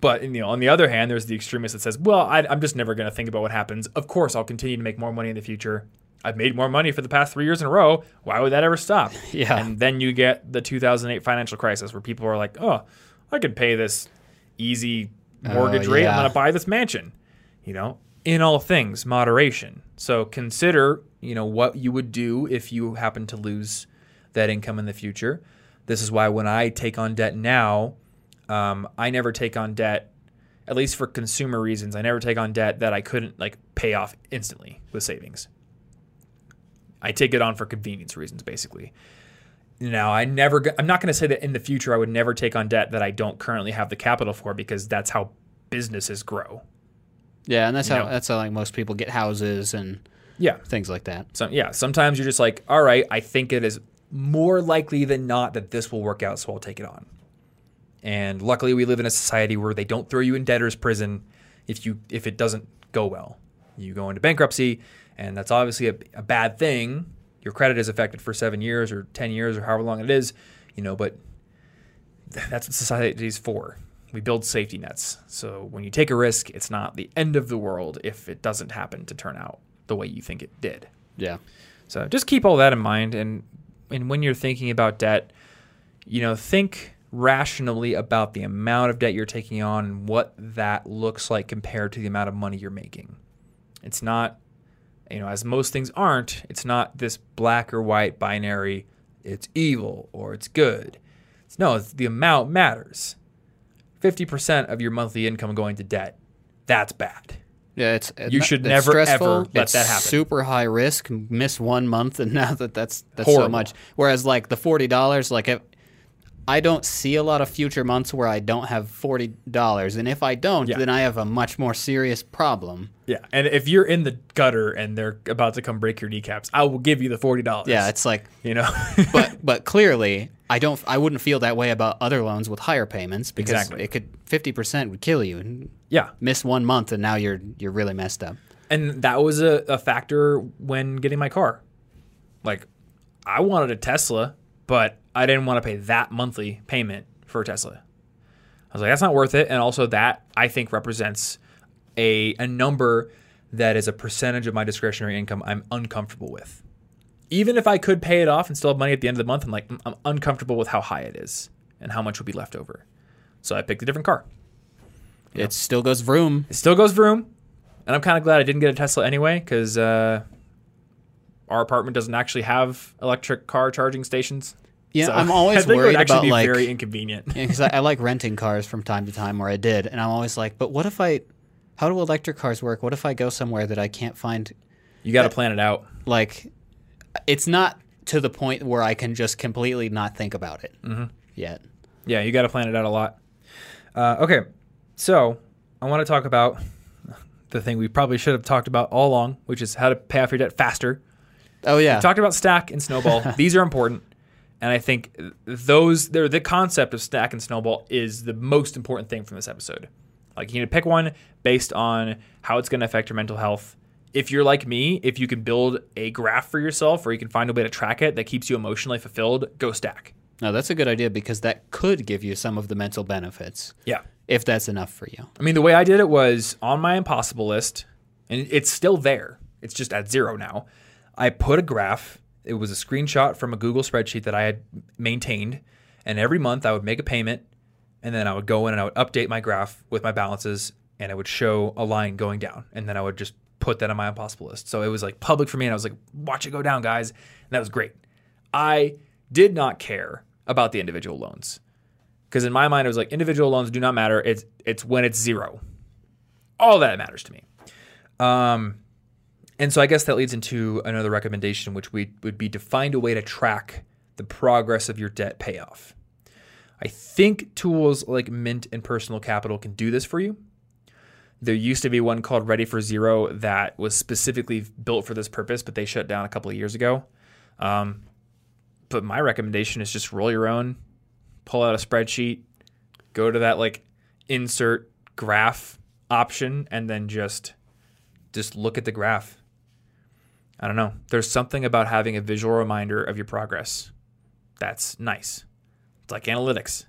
But you know, on the other hand, there's the extremist that says, "Well, I, I'm just never going to think about what happens. Of course, I'll continue to make more money in the future. I've made more money for the past three years in a row. Why would that ever stop?" Yeah. And then you get the 2008 financial crisis, where people are like, "Oh, I could pay this easy oh, mortgage Oh, rate. I'm going to buy this mansion." You know, in all things, moderation. So consider, you know, what you would do if you happen to lose that income in the future. This is why when I take on debt now, um, I never take on debt, at least for consumer reasons. I never take on debt that I couldn't like pay off instantly with savings. I take it on for convenience reasons, basically. Now, I never, I'm not going to say that in the future I would never take on debt that I don't currently have the capital for, because that's how businesses grow. Yeah, and that's how know. that's how like most people get houses and Yeah. things like that. So yeah, sometimes you're just like, all right, I think it is more likely than not that this will work out, so I'll take it on. And luckily, we live in a society where they don't throw you in debtor's prison if you if it doesn't go well. You go into bankruptcy, and that's obviously a, a bad thing. Your credit is affected for seven years or ten years or however long it is, you know. But that's what society is for. We build safety nets. So when you take a risk, it's not the end of the world if it doesn't happen to turn out the way you think it did. Yeah. So just keep all that in mind, and and when you're thinking about debt, you know, think rationally about the amount of debt you're taking on and what that looks like compared to the amount of money you're making. It's not, you know, as most things aren't. It's not this black or white binary. It's evil or it's good. It's, no, it's the amount matters. Fifty percent of your monthly income going to debt. That's bad. Yeah, it's You it's should never, stressful, ever let it's that happen. Super high risk. Miss one month, and now that that's that's so much. Whereas like the forty dollars, like if, I don't see a lot of future months where I don't have forty dollars, and if I don't, Yeah. then I have a much more serious problem. Yeah, and if you're in the gutter and they're about to come break your kneecaps, I will give you the forty dollars. Yeah, it's like, you know. but but clearly, I don't. I wouldn't feel that way about other loans with higher payments because Exactly. it could fifty percent would kill you. And yeah, miss one month, and now you're you're really messed up. and that was a, a factor when getting my car. Like, I wanted a Tesla, but I didn't want to pay that monthly payment for a Tesla. I was like, that's not worth it. And also, that I think represents a a number that is a percentage of my discretionary income I'm uncomfortable with. Even if I could pay it off and still have money at the end of the month, I'm like, "Mm, I'm uncomfortable with how high it is and how much will be left over. So I picked a different car. It still goes vroom. It still goes vroom, and I'm kind of glad I didn't get a Tesla anyway because uh, our apartment doesn't actually have electric car charging stations. Yeah, So I'm always think it would worried about be like very inconvenient. because I, I like renting cars from time to time, where I did, and I'm always like, but what if I? How do electric cars work? What if I go somewhere that I can't find? You got to plan it out. Like, it's not to the point where I can just completely not think about it yet. Yeah, you got to plan it out a lot. Uh, okay, so I want to talk about the thing we probably should have talked about all along, which is how to pay off your debt faster. Oh yeah, We talked about stack and snowball. These are important. And I think those they're the concept of stack and snowball is the most important thing from this episode. Like you need to pick one based on how it's going to affect your mental health. If you're like me, if you can build a graph for yourself or you can find a way to track it that keeps you emotionally fulfilled, go stack. No, that's a good idea because that could give you some of the mental benefits Yeah. if that's enough for you. I mean, the way I did it was on my impossible list, and it's still there. It's just at zero now. I put a graph. It was a screenshot from a Google spreadsheet that I had maintained, and every month I would make a payment, and then I would go in and I would update my graph with my balances, and it would show a line going down, and then I would just put that on my impossible list. So it was like public for me, and I was like, "Watch it go down, guys," and that was great. I did not care about the individual loans because in my mind it was like individual loans do not matter. It's it's when it's zero. All that matters to me. Um, and so I guess that leads into another recommendation, which we would be to find a way to track the progress of your debt payoff. I think tools like Mint and Personal Capital can do this for you. There used to be one called Ready for Zero that was specifically built for this purpose, but they shut down a couple of years ago. Um, but my recommendation is just roll your own, pull out a spreadsheet, go to that like insert graph option, and then just just look at the graph. I don't know. There's something about having a visual reminder of your progress. That's nice. It's like analytics.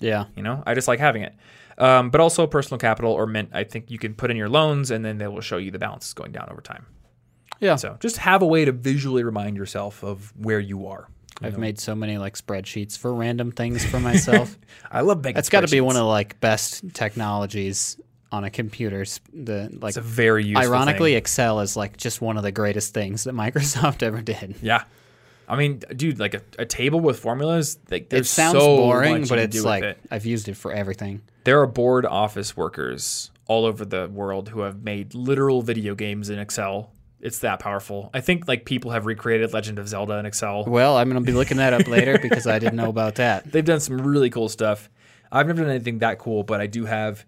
Yeah. You know, I just like having it. Um, but also personal capital or mint, I think you can put in your loans and then they will show you the balances going down over time. Yeah. So just have a way to visually remind yourself of where you are. I've made so many like spreadsheets for random things for myself. I love making That's got to be one of the like best technologies on a computer. The like It's a very useful. ironically thing. Excel is like just one of the greatest things that Microsoft ever did. yeah. I mean, dude, like a, a table with formulas, like It sounds so boring, but it's like it. I've used it for everything. There are bored office workers all over the world who have made literal video games in Excel. It's that powerful. I think like people have recreated Legend of Zelda in Excel. Well, I'm going to be looking that up later because I didn't know about that. They've done some really cool stuff. I've never done anything that cool, but I do have,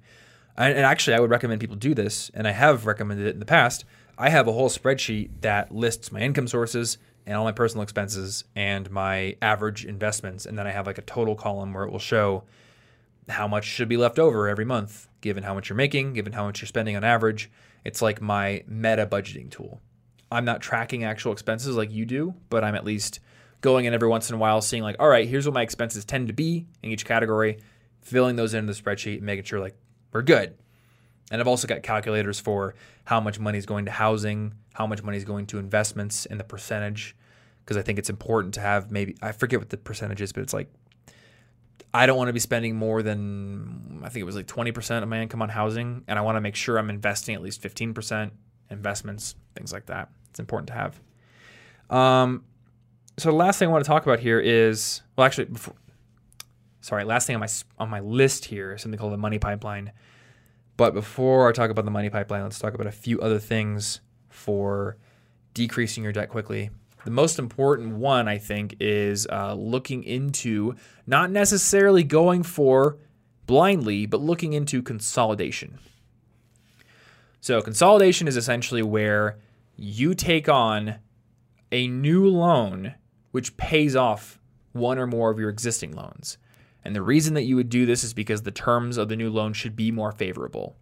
and actually, I would recommend people do this, and I have recommended it in the past. I have a whole spreadsheet that lists my income sources and all my personal expenses and my average investments, and then I have like a total column where it will show how much should be left over every month, given how much you're making, given how much you're spending on average. It's like my meta budgeting tool. I'm not tracking actual expenses like you do, but I'm at least going in every once in a while, seeing like, all right, here's what my expenses tend to be in each category, filling those into the spreadsheet and making sure like we're good. And I've also got calculators for how much money is going to housing, how much money is going to investments, and the percentage. Because I think it's important to have maybe I forget what the percentage is, but it's like I don't want to be spending more than I think it was like 20% of my income on housing, and I want to make sure I'm investing at least 15% investments, things like that. It's important to have. Um, so the last thing I want to talk about here is well, actually, before, sorry, last thing on my on my list here is something called the money pipeline. But before I talk about the money pipeline, let's talk about a few other things for decreasing your debt quickly. The most important one, I think, is uh, looking into not necessarily going for blindly, but looking into consolidation. So, consolidation is essentially where you take on a new loan which pays off one or more of your existing loans. And the reason that you would do this is because the terms of the new loan should be more favorable.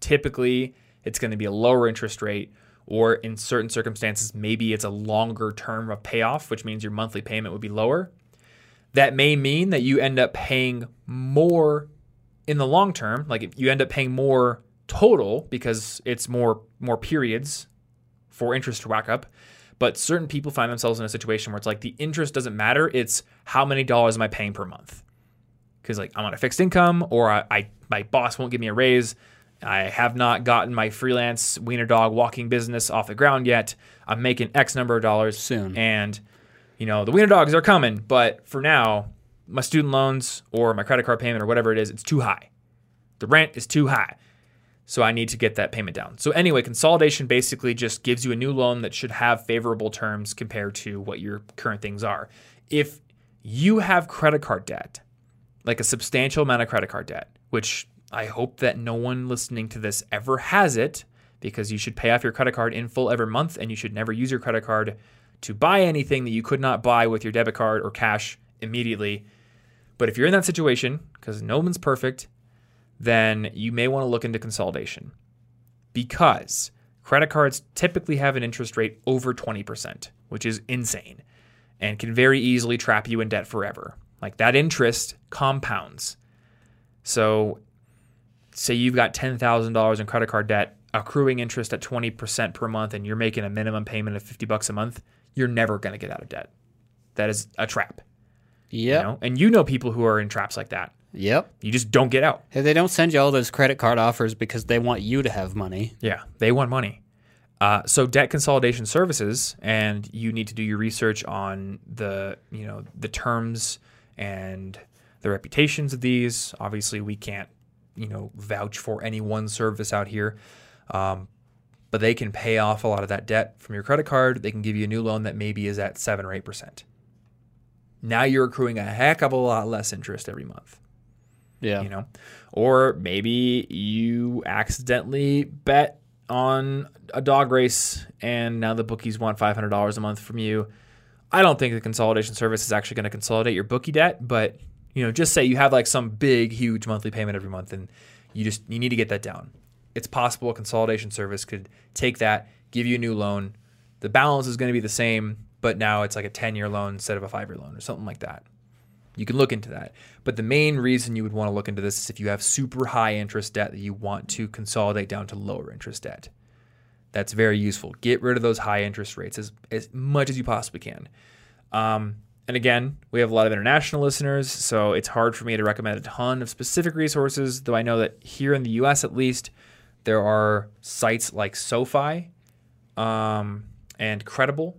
Typically, it's going to be a lower interest rate, or in certain circumstances, maybe it's a longer term of payoff, which means your monthly payment would be lower. That may mean that you end up paying more in the long term, like you end up paying more total because it's more more periods for interest to rack up. But certain people find themselves in a situation where it's like the interest doesn't matter, it's how many dollars am I paying per month? Because like I'm on a fixed income or I, I my boss won't give me a raise. I have not gotten my freelance wiener dog walking business off the ground yet. I'm making X number of dollars Soon. and you know the wiener dogs are coming. But for now, my student loans or my credit card payment or whatever it is, it's too high. The rent is too high. So I need to get that payment down. So anyway, consolidation basically just gives you a new loan that should have favorable terms compared to what your current things are. If you have credit card debt, like a substantial amount of credit card debt, which I hope that no one listening to this ever has it because you should pay off your credit card in full every month and you should never use your credit card to buy anything that you could not buy with your debit card or cash immediately. But if you're in that situation, because no one's perfect, then you may want to look into consolidation because credit cards typically have an interest rate over 20%, which is insane and can very easily trap you in debt forever. Like that interest compounds. So, say you've got $10,000 in credit card debt, accruing interest at 20% per month, and you're making a minimum payment of 50 bucks a month, you're never going to get out of debt. That is a trap. Yep. You know? And you know people who are in traps like that. Yep. You just don't get out. Hey, They don't send you all those credit card offers because they want you to have money. Yeah, they want money. Uh, so debt consolidation services, and you need to do your research on the you know the terms and the reputations of these. Obviously, we can't you know vouch for any one service out here, um, but they can pay off a lot of that debt from your credit card. They can give you a new loan that maybe is at seven or eight percent. Now you're accruing a heck of a lot less interest every month Yeah. you know or maybe you accidentally bet on a dog race and now the bookies want $500 a month from you i don't think the consolidation service is actually going to consolidate your bookie debt but you know just say you have like some big huge monthly payment every month and you just you need to get that down it's possible a consolidation service could take that give you a new loan the balance is going to be the same but now it's like a 10 year loan instead of a 5 year loan or something like that you can look into that. But the main reason you would want to look into this is if you have super high interest debt that you want to consolidate down to lower interest debt. That's very useful. Get rid of those high interest rates as, as much as you possibly can. Um, and again, we have a lot of international listeners, so it's hard for me to recommend a ton of specific resources, though I know that here in the US at least, there are sites like SoFi um, and Credible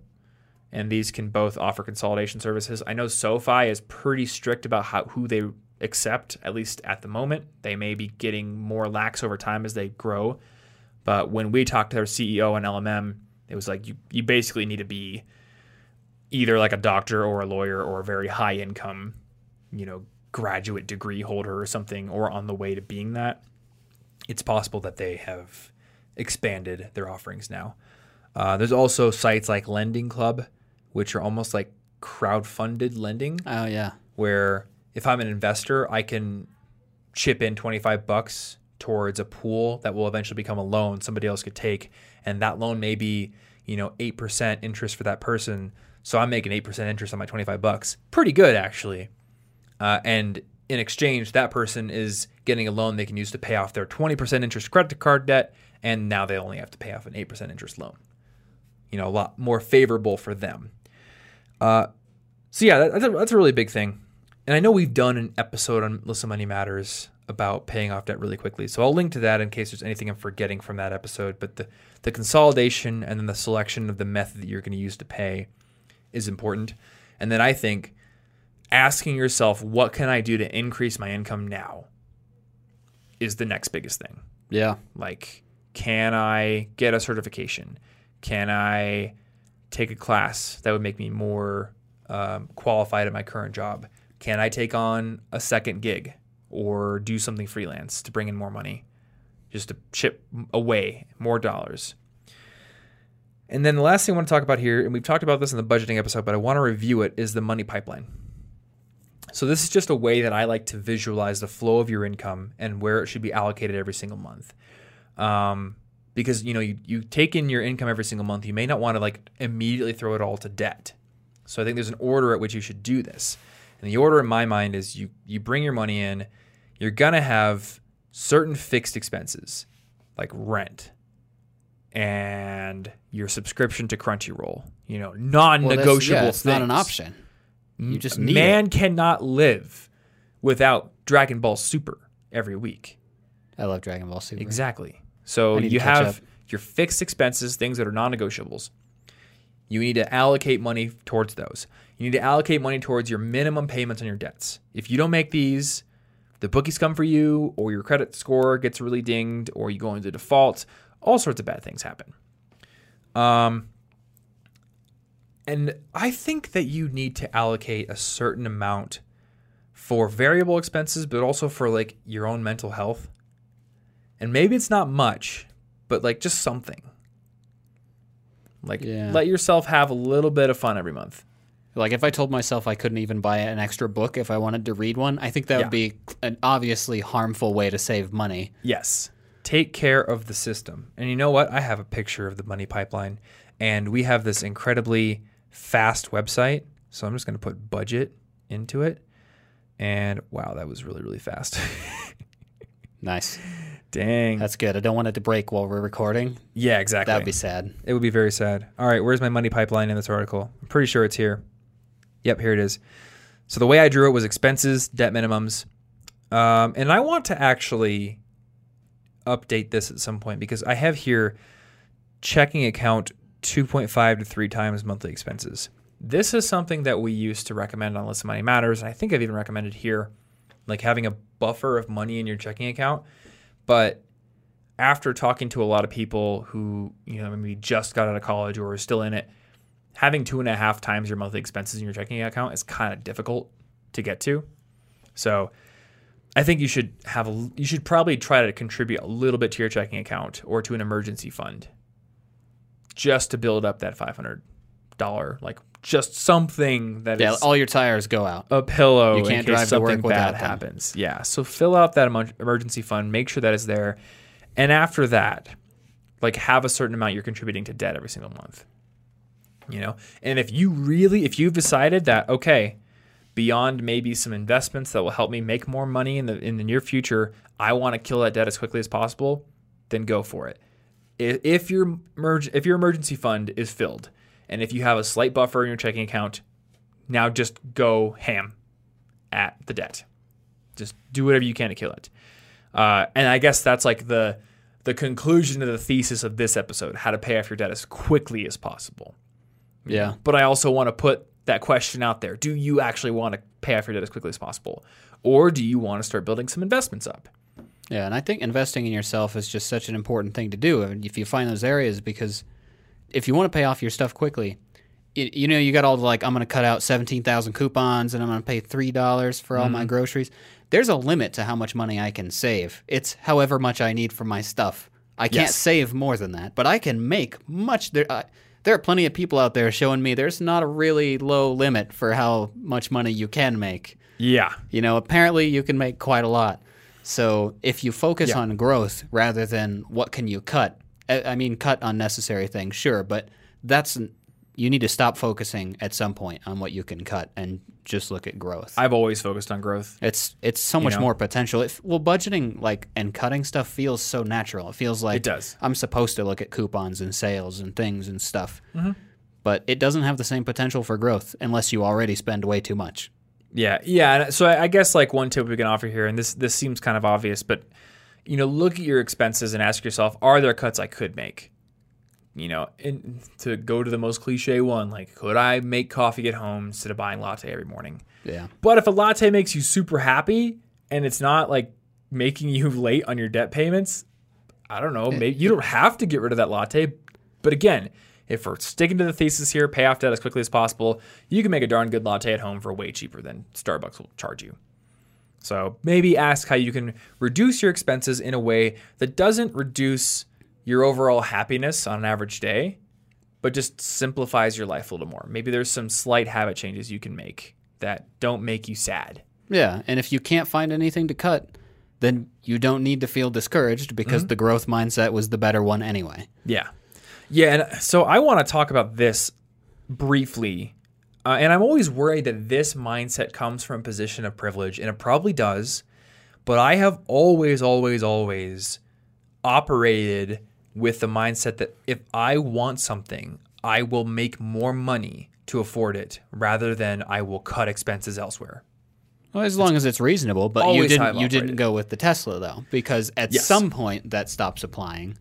and these can both offer consolidation services. I know SoFi is pretty strict about how who they accept, at least at the moment. They may be getting more lax over time as they grow. But when we talked to their CEO and LMM, it was like you, you basically need to be either like a doctor or a lawyer or a very high income, you know, graduate degree holder or something, or on the way to being that. It's possible that they have expanded their offerings now. Uh, there's also sites like LendingClub, which are almost like crowd-funded lending, Oh yeah. where if I'm an investor, I can chip in 25 bucks towards a pool that will eventually become a loan somebody else could take, and that loan may be, you know, eight percent interest for that person. So I'm making eight percent interest on my 25 bucks. Pretty good actually. Uh, and in exchange, that person is getting a loan they can use to pay off their 20% interest credit card debt, and now they only have to pay off an 8% interest loan. You know, a lot more favorable for them. Uh, so yeah, that, that's, a, that's a really big thing. And I know we've done an episode on Listen Money Matters about paying off debt really quickly. So I'll link to that in case there's anything I'm forgetting from that episode. But the, the consolidation and then the selection of the method that you're going to use to pay is important. And then I think asking yourself, what can I do to increase my income now is the next biggest thing. Yeah. Like, can I get a certification? Can I take a class that would make me more um, qualified at my current job? Can I take on a second gig or do something freelance to bring in more money, just to chip away more dollars? And then the last thing I want to talk about here, and we've talked about this in the budgeting episode, but I want to review it, is the money pipeline. So this is just a way that I like to visualize the flow of your income and where it should be allocated every single month. Um, because you know you, you take in your income every single month, you may not want to like immediately throw it all to debt. So I think there's an order at which you should do this. And the order in my mind is you you bring your money in, you're gonna have certain fixed expenses like rent and your subscription to Crunchyroll. You know, non-negotiable that's, yeah, it's not an option. You just need man cannot live without Dragon Ball Super every week. I love Dragon Ball Super. Exactly. So you have up. your fixed expenses, things that are non-negotiables. You need to allocate money towards those. You need to allocate money towards your minimum payments on your debts. If you don't make these, the bookies come for you, or your credit score gets really dinged, or you go into default. All sorts of bad things happen. Um, and I think that you need to allocate a certain amount for variable expenses, but also for like your own mental health. And maybe it's not much, but like just something. Like Yeah. let yourself have a little bit of fun every month. Like if I told myself I couldn't even buy an extra book if I wanted to read one, I think that Yeah. would be an obviously harmful way to save money. Yes. Take care of the system. And you know what? I have a picture of the money pipeline, and we have this incredibly fast website. So I'm just going to put budget into it. And wow, that was really, really fast. Nice. Dang. That's good. I don't want it to break while we're recording. yeah, exactly. That would be sad. It would be very sad. All right, where's my money pipeline in this article? I'm pretty sure it's here. Yep, here it is. So the way I drew it was expenses, debt minimums, um, and I want to actually update this at some point because I have here checking account 2.5 to 3 times monthly expenses. This is something that we used to recommend on Listen Money Matters, and I think I've even recommended here, like having a buffer of money in your checking account. But after talking to a lot of people who, you know, maybe just got out of college or are still in it, having two and a half times your monthly expenses in your checking account is kind of difficult to get to. So I think you should have a, you should probably try to contribute a little bit to your checking account or to an emergency fund just to build up that $500 like just something that Yeah, all your tires go out. a pillow You can't drive to something work without bad them. happens. Yeah. So fill out that emergency fund, make sure that is there. And after that, like have a certain amount you're contributing to debt every single month. You know? And if you really if you've decided that okay, beyond maybe some investments that will help me make more money in the in the near future, I want to kill that debt as quickly as possible, then go for it. If your if your emergency fund is filled and if you have a slight buffer in your checking account, now just go ham at the debt. Just do whatever you can to kill it. Uh, and I guess that's like the the conclusion of the thesis of this episode: how to pay off your debt as quickly as possible. Yeah. But I also want to put that question out there: Do you actually want to pay off your debt as quickly as possible, or do you want to start building some investments up? Yeah, and I think investing in yourself is just such an important thing to do and if you find those areas because if you want to pay off your stuff quickly, you, you know, you got all the like, I'm going to cut out 17,000 coupons and I'm going to pay $3 for all my Mm-hmm. groceries. There's a limit to how much money I can save. It's however much I need for my stuff. I can't Yes. save more than that, but I can make much. There, uh, there are plenty of people out there showing me there's not a really low limit for how much money you can make. Yeah, You know, apparently you can make quite a lot. So if you focus Yeah. on growth rather than what can you cut, I, I mean, cut unnecessary things, sure, but that's you need to stop focusing at some point on what you can cut and just look at growth. I've always focused on growth. it's it's so much know? more potential. It, well, budgeting like and cutting stuff feels so natural. It feels like It does. I'm supposed to look at coupons and sales and things and stuff. Mm-hmm. But it doesn't have the same potential for growth unless you already spend way too much. Yeah, yeah. So I I guess like one tip we can offer here, and this this seems kind of obvious, but you know, look at your expenses and ask yourself, are there cuts I could make? You know, and to go to the most cliche one, like could I make coffee at home instead of buying latte every morning? Yeah. But if a latte makes you super happy and it's not like making you late on your debt payments, I don't know. Eh. Maybe you don't have to get rid of that latte. But again, if we're sticking to the thesis here, pay off debt as quickly as possible, you can make a darn good latte at home for way cheaper than Starbucks will charge you. So maybe ask how you can reduce your expenses in a way that doesn't reduce your overall happiness on an average day, but just simplifies your life a little more. Maybe there's some slight habit changes you can make that don't make you sad. Yeah, and if you can't find anything to cut, then you don't need to feel discouraged because Mm-hmm. the growth mindset was the better one anyway. Yeah. Yeah. And so I want to talk about this briefly. Uh, and I'm always worried that this mindset comes from a position of privilege, and it probably does. But I have always, always, always operated with the mindset that if I want something, I will make more money to afford it rather than I will cut expenses elsewhere. Well, as long as it's reasonable, but you didn't you didn't go with the Tesla though, because at Yes. some point that stops applying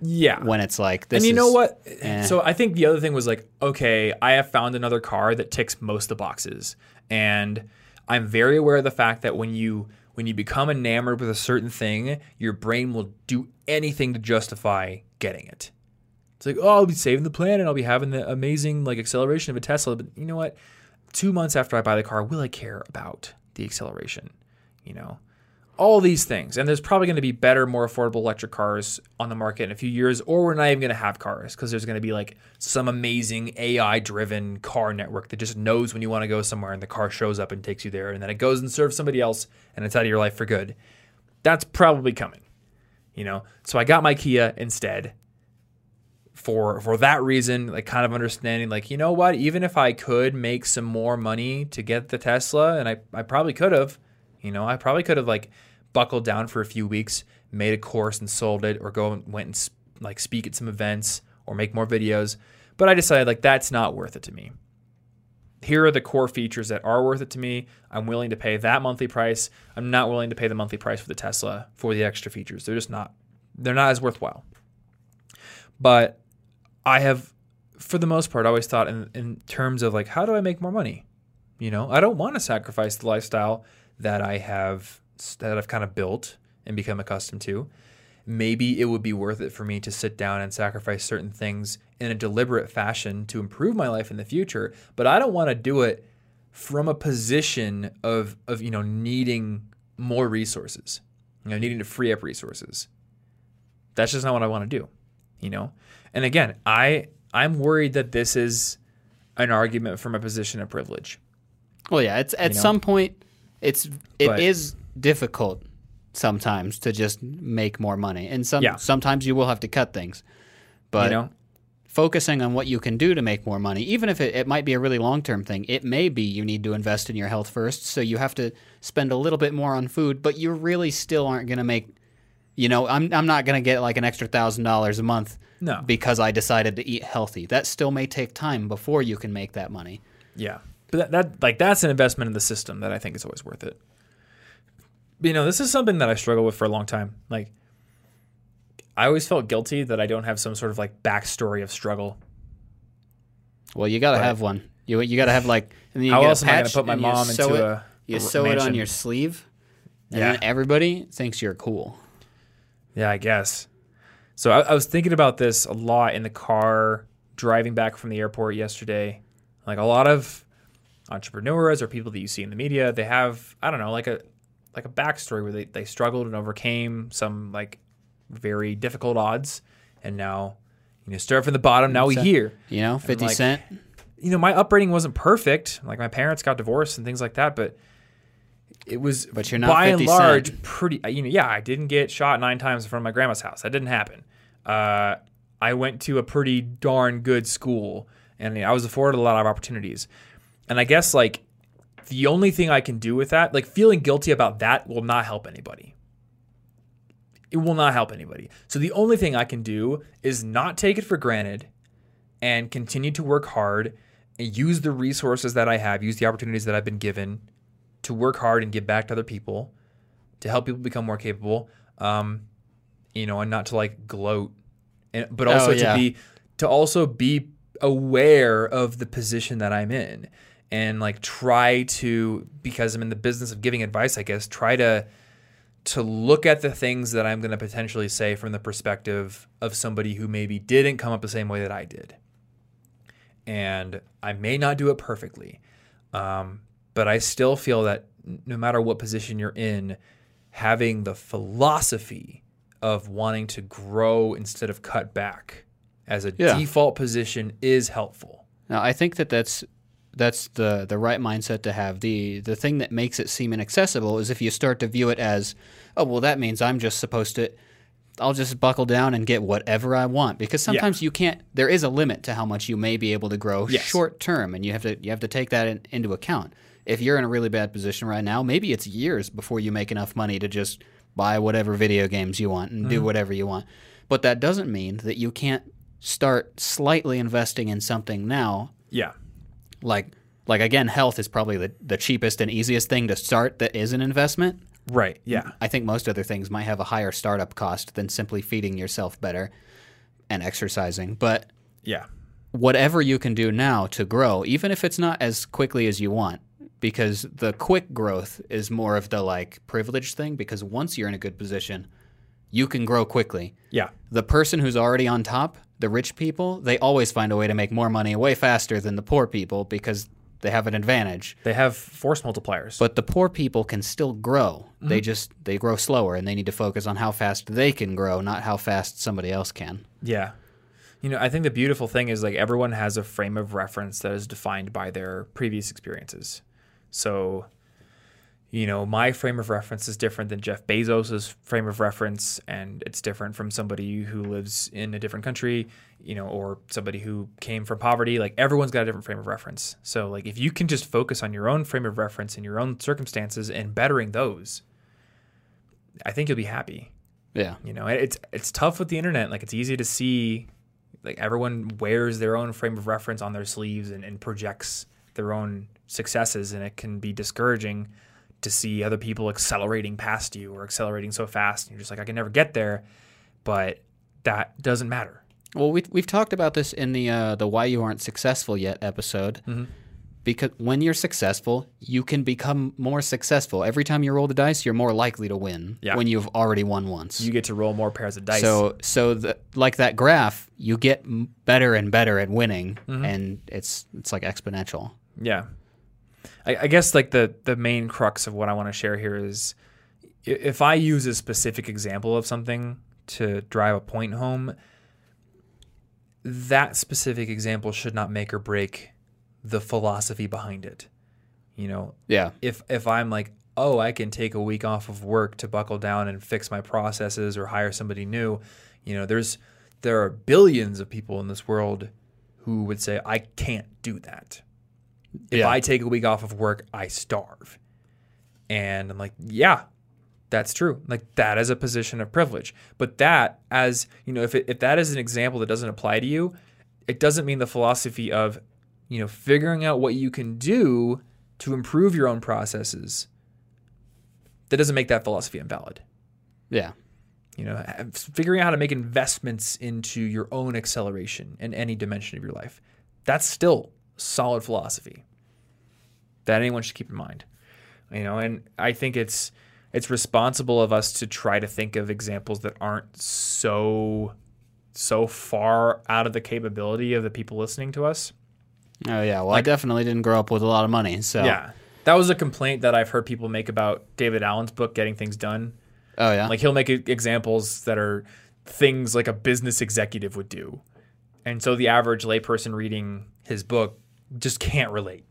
Yeah. when it's like this. and you know what? eh. So I think the other thing was like, okay, I have found another car that ticks most of the boxes, and I'm very aware of the fact that when you when you become enamored with a certain thing, your brain will do anything to justify getting it. It's like, oh, I'll be saving the planet, I'll be having the amazing like acceleration of a Tesla, but you know what? Two months after I buy the car, will I care about the acceleration? You know, all these things. And there's probably going to be better, more affordable electric cars on the market in a few years, or we're not even going to have cars because there's going to be like some amazing AI driven car network that just knows when you want to go somewhere and the car shows up and takes you there. And then it goes and serves somebody else and it's out of your life for good. That's probably coming, you know? So I got my Kia instead for for that reason like kind of understanding like you know what even if i could make some more money to get the tesla and i, I probably could have you know i probably could have like buckled down for a few weeks made a course and sold it or go and went and like speak at some events or make more videos but i decided like that's not worth it to me. Here are the core features that are worth it to me. I'm willing to pay that monthly price. I'm not willing to pay the monthly price for the tesla for the extra features. They're just not they're not as worthwhile. But I have, for the most part, always thought in, in terms of like, how do I make more money? You know, I don't want to sacrifice the lifestyle that I have, that I've kind of built and become accustomed to. Maybe it would be worth it for me to sit down and sacrifice certain things in a deliberate fashion to improve my life in the future. But I don't want to do it from a position of, of you know, needing more resources, you know, needing to free up resources. That's just not what I want to do, you know? And again, I I'm worried that this is an argument from a position of privilege. Well, yeah, it's at you know? some point it's it but, is difficult sometimes to just make more money. And some yeah. sometimes you will have to cut things. But you know? focusing on what you can do to make more money, even if it, it might be a really long term thing, it may be you need to invest in your health first. So you have to spend a little bit more on food, but you really still aren't going to make, you know, I'm, I'm not going to get like an extra thousand dollars a month no. Because I decided to eat healthy. That still may take time before you can make that money. Yeah. But that, that like that's an investment in the system that I think is always worth it. You know, this is something that I struggle with for a long time. Like I always felt guilty that I don't have some sort of like backstory of struggle. Well, you got to have one. You you got to have like. And how else am I to put my mom into it, a? You sew mansion. it on your sleeve. And yeah. everybody thinks you're cool. Yeah, I guess. So I, I was thinking about this a lot in the car driving back from the airport yesterday. Like a lot of entrepreneurs or people that you see in the media, they have I don't know like a like a backstory where they, they struggled and overcame some like very difficult odds, and now you know start from the bottom. Now we here. You know, fifty like, cent. You know, my upbringing wasn't perfect. Like my parents got divorced and things like that, but it was but you're not by and large cent. pretty you know yeah i didn't get shot nine times in front of my grandma's house that didn't happen uh, I went to a pretty darn good school and I was afforded a lot of opportunities. And I guess like the only thing I can do with that, like feeling guilty about that will not help anybody. It will not help anybody. So the only thing I can do is not take it for granted and continue to work hard and use the resources that I have, use the opportunities that I've been given to work hard and give back to other people, to help people become more capable. Um, you know, and not to like gloat, and, but also oh, yeah. to be to also be aware of the position that I'm in and like try to because I'm in the business of giving advice, I guess, try to to look at the things that I'm going to potentially say from the perspective of somebody who maybe didn't come up the same way that I did. And I may not do it perfectly, um, but I still feel that no matter what position you're in, having the philosophy of wanting to grow instead of cut back as a yeah. default position is helpful. Now, I think that that's that's the the right mindset to have. the The thing that makes it seem inaccessible is if you start to view it as, oh well, that means I'm just supposed to. I'll just buckle down and get whatever I want because sometimes yeah. you can't. There is a limit to how much you may be able to grow yes. short term, and you have to you have to take that in, into account. If you're in a really bad position right now, maybe it's years before you make enough money to just buy whatever video games you want and mm-hmm. do whatever you want. But that doesn't mean that you can't start slightly investing in something now. Yeah. Like like again, health is probably the, the cheapest and easiest thing to start that is an investment. Right. Yeah. I think most other things might have a higher startup cost than simply feeding yourself better and exercising. But yeah. Whatever you can do now to grow, even if it's not as quickly as you want, because the quick growth is more of the like privileged thing because once you're in a good position, you can grow quickly. Yeah. The person who's already on top, the rich people, they always find a way to make more money way faster than the poor people because they have an advantage. They have force multipliers. But the poor people can still grow. Mm-hmm. They just they grow slower and they need to focus on how fast they can grow, not how fast somebody else can. Yeah. You know, I think the beautiful thing is like everyone has a frame of reference that is defined by their previous experiences. So, you know, my frame of reference is different than Jeff Bezos's frame of reference, and it's different from somebody who lives in a different country, you know, or somebody who came from poverty. Like everyone's got a different frame of reference. So, like, if you can just focus on your own frame of reference and your own circumstances and bettering those, I think you'll be happy. Yeah. You know, it's it's tough with the internet. Like it's easy to see like everyone wears their own frame of reference on their sleeves and, and projects their own successes and it can be discouraging to see other people accelerating past you or accelerating so fast and you're just like I can never get there. But that doesn't matter. Well, we we've talked about this in the uh, the why you aren't successful yet episode. Mm-hmm. Because when you're successful, you can become more successful. Every time you roll the dice, you're more likely to win Yeah. when you've already won once. You get to roll more pairs of dice. So, so the, like that graph, you get better and better at winning, Mm-hmm. and it's it's like exponential. Yeah. I, I guess like the the main crux of what I want to share here is if I use a specific example of something to drive a point home, that specific example should not make or break the philosophy behind it. You know, Yeah, if if I'm like, oh, I can take a week off of work to buckle down and fix my processes or hire somebody new, you know, there's there are billions of people in this world who would say I can't do that. If Yeah. I take a week off of work, I starve. And I'm like, yeah, that's true. Like that is a position of privilege. But that as, you know, if it, if that is an example that doesn't apply to you, it doesn't mean the philosophy of, you know, figuring out what you can do to improve your own processes. That doesn't make that philosophy invalid. yeah, You know, figuring out how to make investments into your own acceleration in any dimension of your life. That's still solid philosophy that anyone should keep in mind. You know, and I think it's it's responsible of us to try to think of examples that aren't so so far out of the capability of the people listening to us. oh yeah. Well, I definitely didn't grow up with a lot of money, so Yeah. That was a complaint that I've heard people make about David Allen's book Getting Things Done. Oh yeah, Like he'll make examples that are things like a business executive would do. And so the average layperson reading his book just can't relate.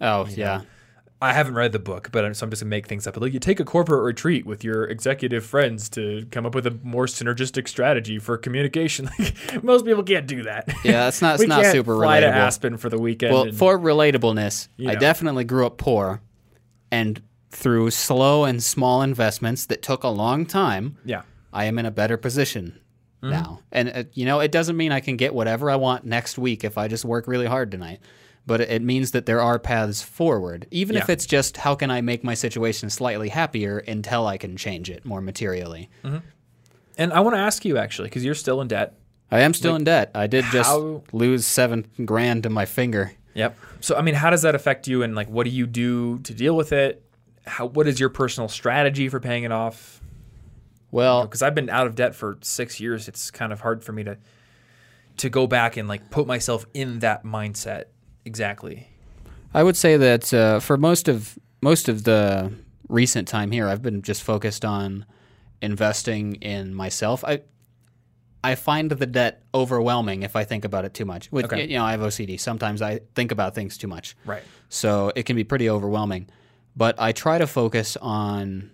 oh yeah, I haven't read the book, but I'm, so I'm just gonna make things up. But like, you take a corporate retreat with your executive friends to come up with a more synergistic strategy for communication. Like, most people can't do that. yeah. That's not. It's we not can't super fly to. Aspen for the weekend. Well, and- for relatableness, You I definitely grew up poor, and through slow and small investments that took a long time, yeah, I am in a better position Mm-hmm. now. And uh, you know, it doesn't mean I can get whatever I want next week if I just work really hard tonight. But it- means that there are paths forward, even if it's just how can I make my situation slightly happier until I can change it more materially. and I want to ask you actually because you're still in debt. I am still in debt. I did just how- lose seven grand to my finger. Yep. So I mean, how does that affect you, and like, what do you do to deal with it? How what is your personal strategy for paying it off? Well, Because I've been out of debt for six years. It's kind of hard for me to to go back and like put myself in that mindset exactly. I would say that uh, for most of most of the recent time here, I've been just focused on investing in myself. I I find the debt overwhelming if I think about it too much. With Okay. you know, I have OCD. Sometimes I think about things too much, Right. so it can be pretty overwhelming. But I try to focus on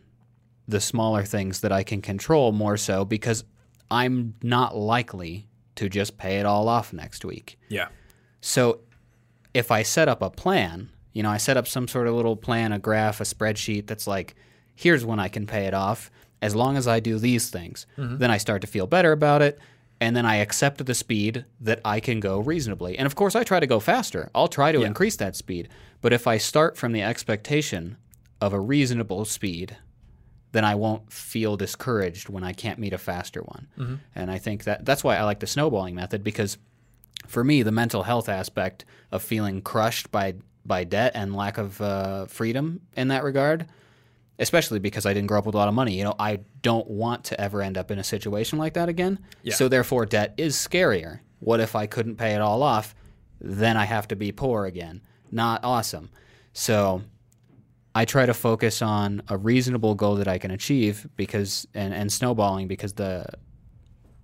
the smaller things that I can control more so because I'm not likely to just pay it all off next week. Yeah. So if I set up a plan, you know, I set up some sort of little plan, a graph, a spreadsheet that's like, here's when I can pay it off as long as I do these things. Mm-hmm. Then I start to feel better about it. And then I accept the speed that I can go reasonably. And of course, I try to go faster. I'll try to increase that speed. But if I start from the expectation of a reasonable speed, then I won't feel discouraged when I can't meet a faster one. And I think that that's why I like the snowballing method because for me, the mental health aspect of feeling crushed by by debt and lack of uh, freedom in that regard, especially because I didn't grow up with a lot of money. You know, I don't want to ever end up in a situation like that again. Yeah. So therefore, debt is scarier. What if I couldn't pay it all off? Then I have to be poor again. not awesome. So I try to focus on a reasonable goal that I can achieve because and, and snowballing because the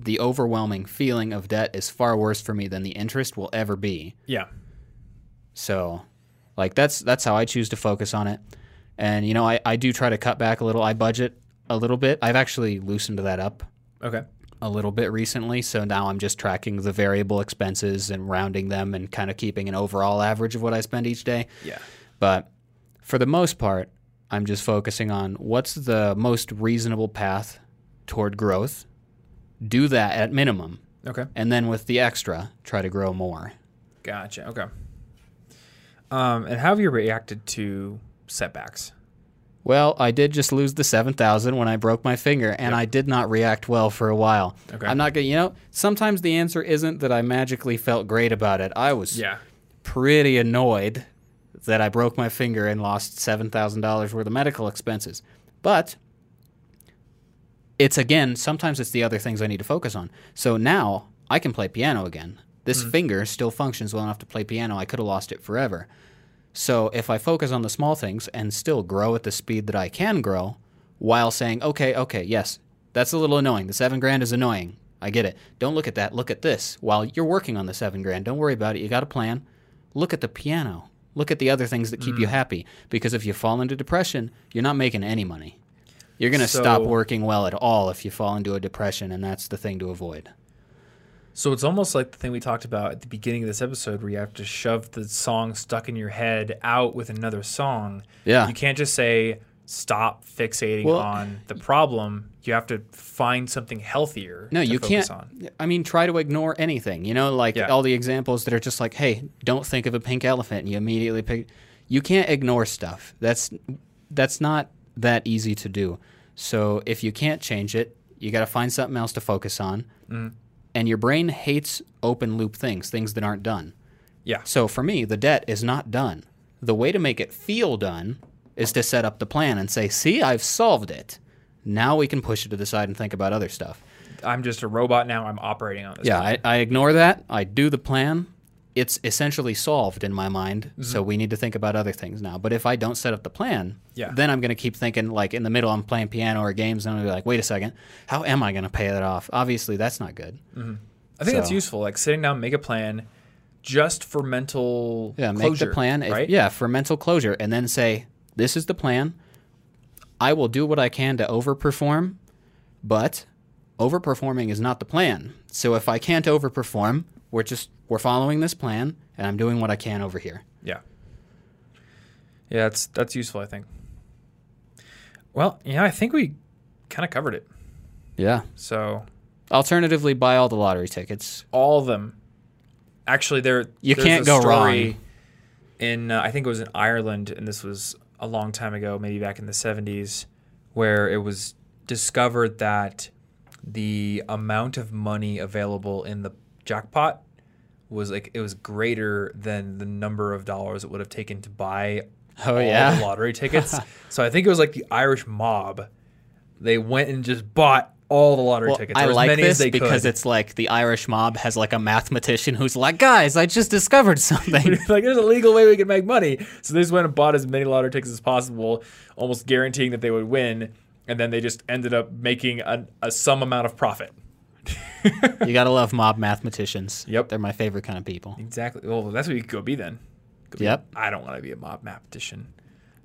the overwhelming feeling of debt is far worse for me than the interest will ever be. Yeah. So like that's that's how I choose to focus on it. And you know, I, I do try to cut back a little. I budget a little bit. I've actually loosened that up Okay. a little bit recently. So now I'm just tracking the variable expenses and rounding them and kind of keeping an overall average of what I spend each day. Yeah. But for the most part, I'm just focusing on what's the most reasonable path toward growth. Do that at minimum. Okay. And then with the extra, try to grow more. Gotcha. Okay. Um, and how have you reacted to setbacks? Well, I did just lose the 7,000 when I broke my finger, and I did not react well for a while. Okay. I'm not going to, you know, sometimes the answer isn't that I magically felt great about it. I was Yeah. pretty annoyed that I broke my finger and lost $7,000 worth of medical expenses. But it's again, sometimes it's the other things I need to focus on. So now I can play piano again. This mm. finger still functions well enough to play piano. I could have lost it forever. So if I focus on the small things and still grow at the speed that I can grow while saying, okay, okay, yes, that's a little annoying. The seven grand is annoying. I get it. Don't look at that. Look at this. While you're working on the seven grand, don't worry about it. You got a plan. Look at the piano. Look at the other things that keep you mm. happy. Because if you fall into depression, you're not making any money. You're going to stop working well at all if you fall into a depression, and that's the thing to avoid. So it's almost like the thing we talked about at the beginning of this episode where you have to shove the song stuck in your head out with another song. Yeah. You can't just say stop fixating Well- on the problem. You have to find something healthier No, to you focus can't. on. I mean, try to ignore anything. You know, like Yeah. all the examples that are just like, "Hey, don't think of a pink elephant," and you immediately pick. You can't ignore stuff. That's that's not that easy to do. So if you can't change it, you got to find something else to focus on. Mm. And your brain hates open loop things, things that aren't done. Yeah. So for me, the debt is not done. The way to make it feel done is to set up the plan and say, "See, I've solved it." Now we can push it to the side and think about other stuff. I'm just a robot now. I'm operating on this. Yeah. I, I ignore that. I do the plan. It's essentially solved in my mind. Mm-hmm. So we need to think about other things now. But if I don't set up the plan, Yeah. then I'm going to keep thinking like in the middle I'm playing piano or games and I'm going to be like, wait a second, how am I going to pay that off? Obviously, that's not good. I think that's useful. Like sitting down, make a plan, just for mental Yeah, make the plan. if- right? yeah, for mental closure, and then say, "This is the plan. I will do what I can to overperform, but overperforming is not the plan. So if I can't overperform, we're just we're following this plan, and I'm doing what I can over here." Yeah. Yeah, that's that's useful. I think. Well, yeah, I think we kind of covered it. Yeah. So Alternatively, buy all the lottery tickets. all of them. Actually, there You there's can't a go wrong. In uh, I think it was in Ireland, and this was a long time ago, maybe back in the '70s, where it was discovered that the amount of money available in the jackpot was like it was greater than the number of dollars it would have taken to buy Oh all yeah. the lottery tickets. so I think it was like the Irish mob. They went and just bought all the lottery Well, tickets. I like many this as they because could. it's like the Irish mob has like a mathematician who's like, guys, I just discovered something. like there's a legal way we can make money. So they just went and bought as many lottery tickets as possible, almost guaranteeing that they would win. And then they just ended up making a, a some amount of profit. you gotta love mob mathematicians. Yep. they're my favorite kind of people. Exactly. Well, that's what you could go be then. Go be- Yep. I don't want to be a mob mathematician.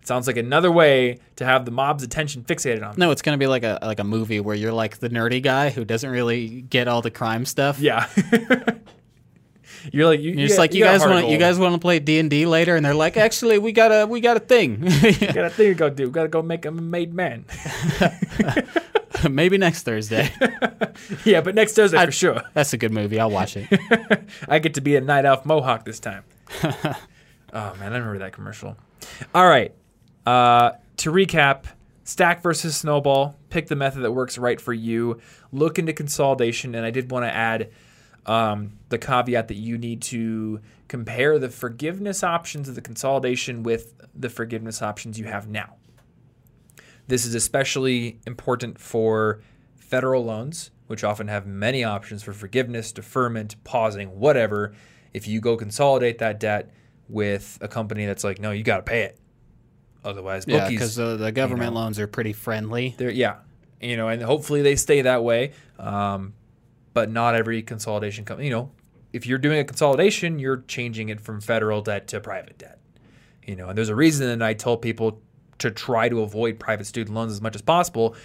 Sounds like another way to have the mob's attention fixated on. me. No, it's gonna be like a like a movie where you're like the nerdy guy who doesn't really get all the crime stuff. Yeah. You're like you, You're just like you, guys want you guys want to play D and D later, and they're like, actually, we got a we got a thing. got a thing to go do. Got to go make a made man. Maybe next Thursday. yeah, but next Thursday I, for sure. That's a good movie. I'll watch it. I get to be a night elf mohawk this time. oh man, I remember that commercial. All right. Uh, to recap, stack versus snowball. Pick the method that works right for you. Look into consolidation, and I did want to add um, the caveat that you need to compare the forgiveness options of the consolidation with the forgiveness options you have now. This is especially important for federal loans, which often have many options for forgiveness, deferment, pausing, whatever. If you go consolidate that debt, with a company that's like, no, you got to pay it. Otherwise, Yeah, because uh, the government know. loans are pretty friendly. they're yeah, you know, and hopefully they stay that way. Um, but not every consolidation company, you know, if you're doing a consolidation, you're changing it from federal debt to private debt. You know, and there's a reason that I tell people to try to avoid private student loans as much as possible.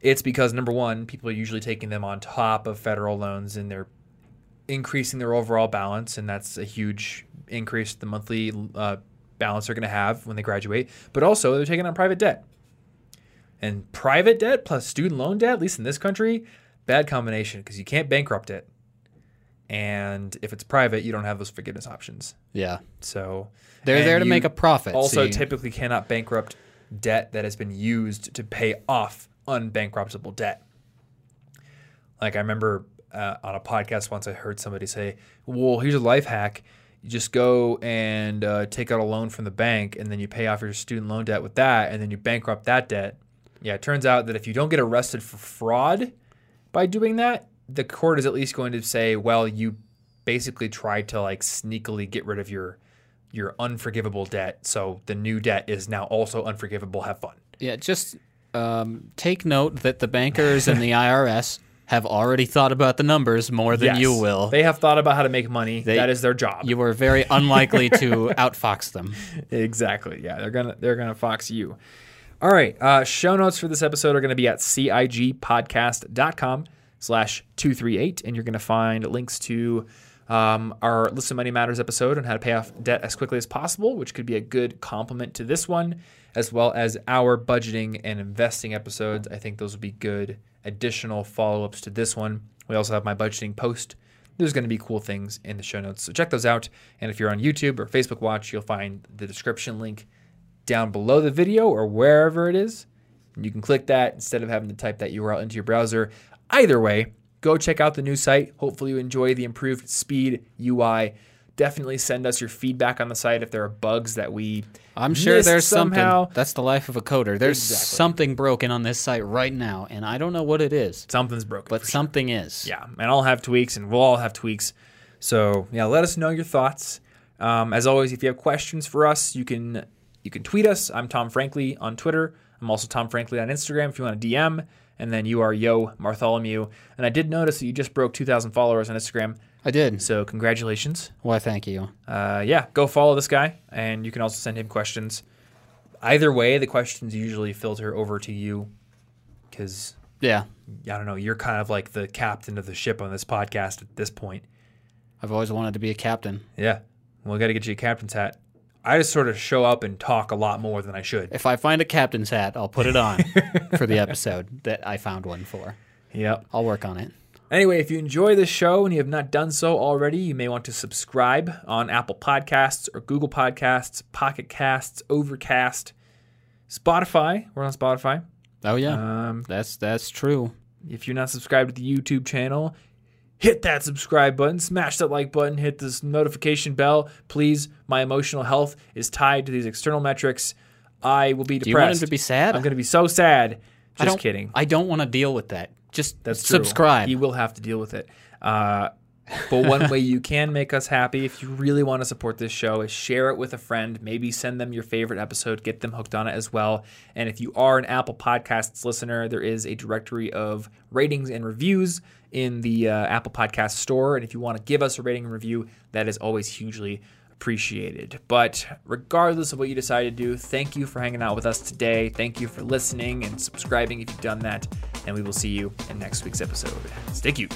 It's because number one, people are usually taking them on top of federal loans and they're increasing their overall balance, and that's a huge increase the monthly uh, balance they're going to have when they graduate. But also, they're taking on private debt. And private debt plus student loan debt, at least in this country, bad combination because you can't bankrupt it. And if it's private, you don't have those forgiveness options. Yeah, So they're there to make a profit. so Also, you- typically cannot bankrupt debt that has been used to pay off unbankruptable debt. Like I remember uh, on a podcast once, I heard somebody say, "Well, here's a life hack: you just go and uh, take out a loan from the bank, and then you pay off your student loan debt with that, and then you bankrupt that debt." Yeah, it turns out that if you don't get arrested for fraud by doing that, the court is at least going to say, "Well, you basically tried to like sneakily get rid of your your unforgivable debt, so the new debt is now also unforgivable. Have fun." yeah, just um, take note that the bankers and the IRS have already thought about the numbers more than you will. They have thought about how to make money. They- that is their job. you are very unlikely to outfox them. exactly. Yeah, they're gonna they're gonna fox you. All right. Uh, show notes for this episode are going to be at cigpodcast.com slash 238. And you're going to find links to um, our Listen Money Matters episode on how to pay off debt as quickly as possible, which could be a good complement to this one, as well as our budgeting and investing episodes. I think those would be good additional follow ups to this one. We also have my budgeting post there's going to be cool things in the show notes. So check those out. And if you're on YouTube or Facebook Watch, you'll find the description link down below the video or wherever it is. You can click that instead of having to type that URL into your browser. Either way, go check out the new site. Hopefully, you enjoy the improved speed UI. Definitely send us your feedback on the site if there are bugs that we. I'm sure there's somehow. something. That's the life of a coder. There's Exactly. something broken on this site right now, and I don't know what it is, Something's broken. but for sure. something is. Yeah, and I'll have tweaks, and we'll all have tweaks. So yeah, let us know your thoughts. Um, as always, if you have questions for us, you can you can tweet us. I'm Tom Frankly on Twitter. I'm also Tom Frankly on Instagram if you want to DM. And then you are Yo Bartholomew. And I did notice that you just broke 2,000 followers on Instagram. I did. So congratulations. Why, thank you. Uh, yeah, go follow this guy, and you can also send him questions. Either way, the questions usually filter over to you because Yeah, I don't know, you're kind of like the captain of the ship on this podcast at this point. I've always wanted to be a captain. Yeah. Well, we got to get you a captain's hat. I just sort of show up and talk a lot more than I should. If I find a captain's hat, I'll put it on for the episode that I found one for. Yep. I'll work on it. Anyway, if you enjoy this show and you have not done so already, you may want to subscribe on Apple Podcasts or Google Podcasts, Pocket Casts, Overcast, Spotify. We're on Spotify. Oh yeah, Um, that's that's true. if you're not subscribed to the YouTube channel, hit that subscribe button, smash that like button, hit this notification bell. Please, my emotional health is tied to these external metrics. I will be depressed. Do you want him to be sad? I'm going to be so sad. Just don't, kidding. I don't want to deal with that. Just That's true. subscribe. You will have to deal with it. Uh, but one way you can make us happy, if you really want to support this show, is share it with a friend. Maybe send them your favorite episode, get them hooked on it as well. And if you are an Apple Podcasts listener, there is a directory of ratings and reviews in the uh, Apple Podcast store. And if you want to give us a rating and review, that is always hugely appreciated. But regardless of what you decide to do, thank you for hanging out with us today. Thank you for listening and subscribing if you've done that. And we will see you in next week's episode. Stay cute.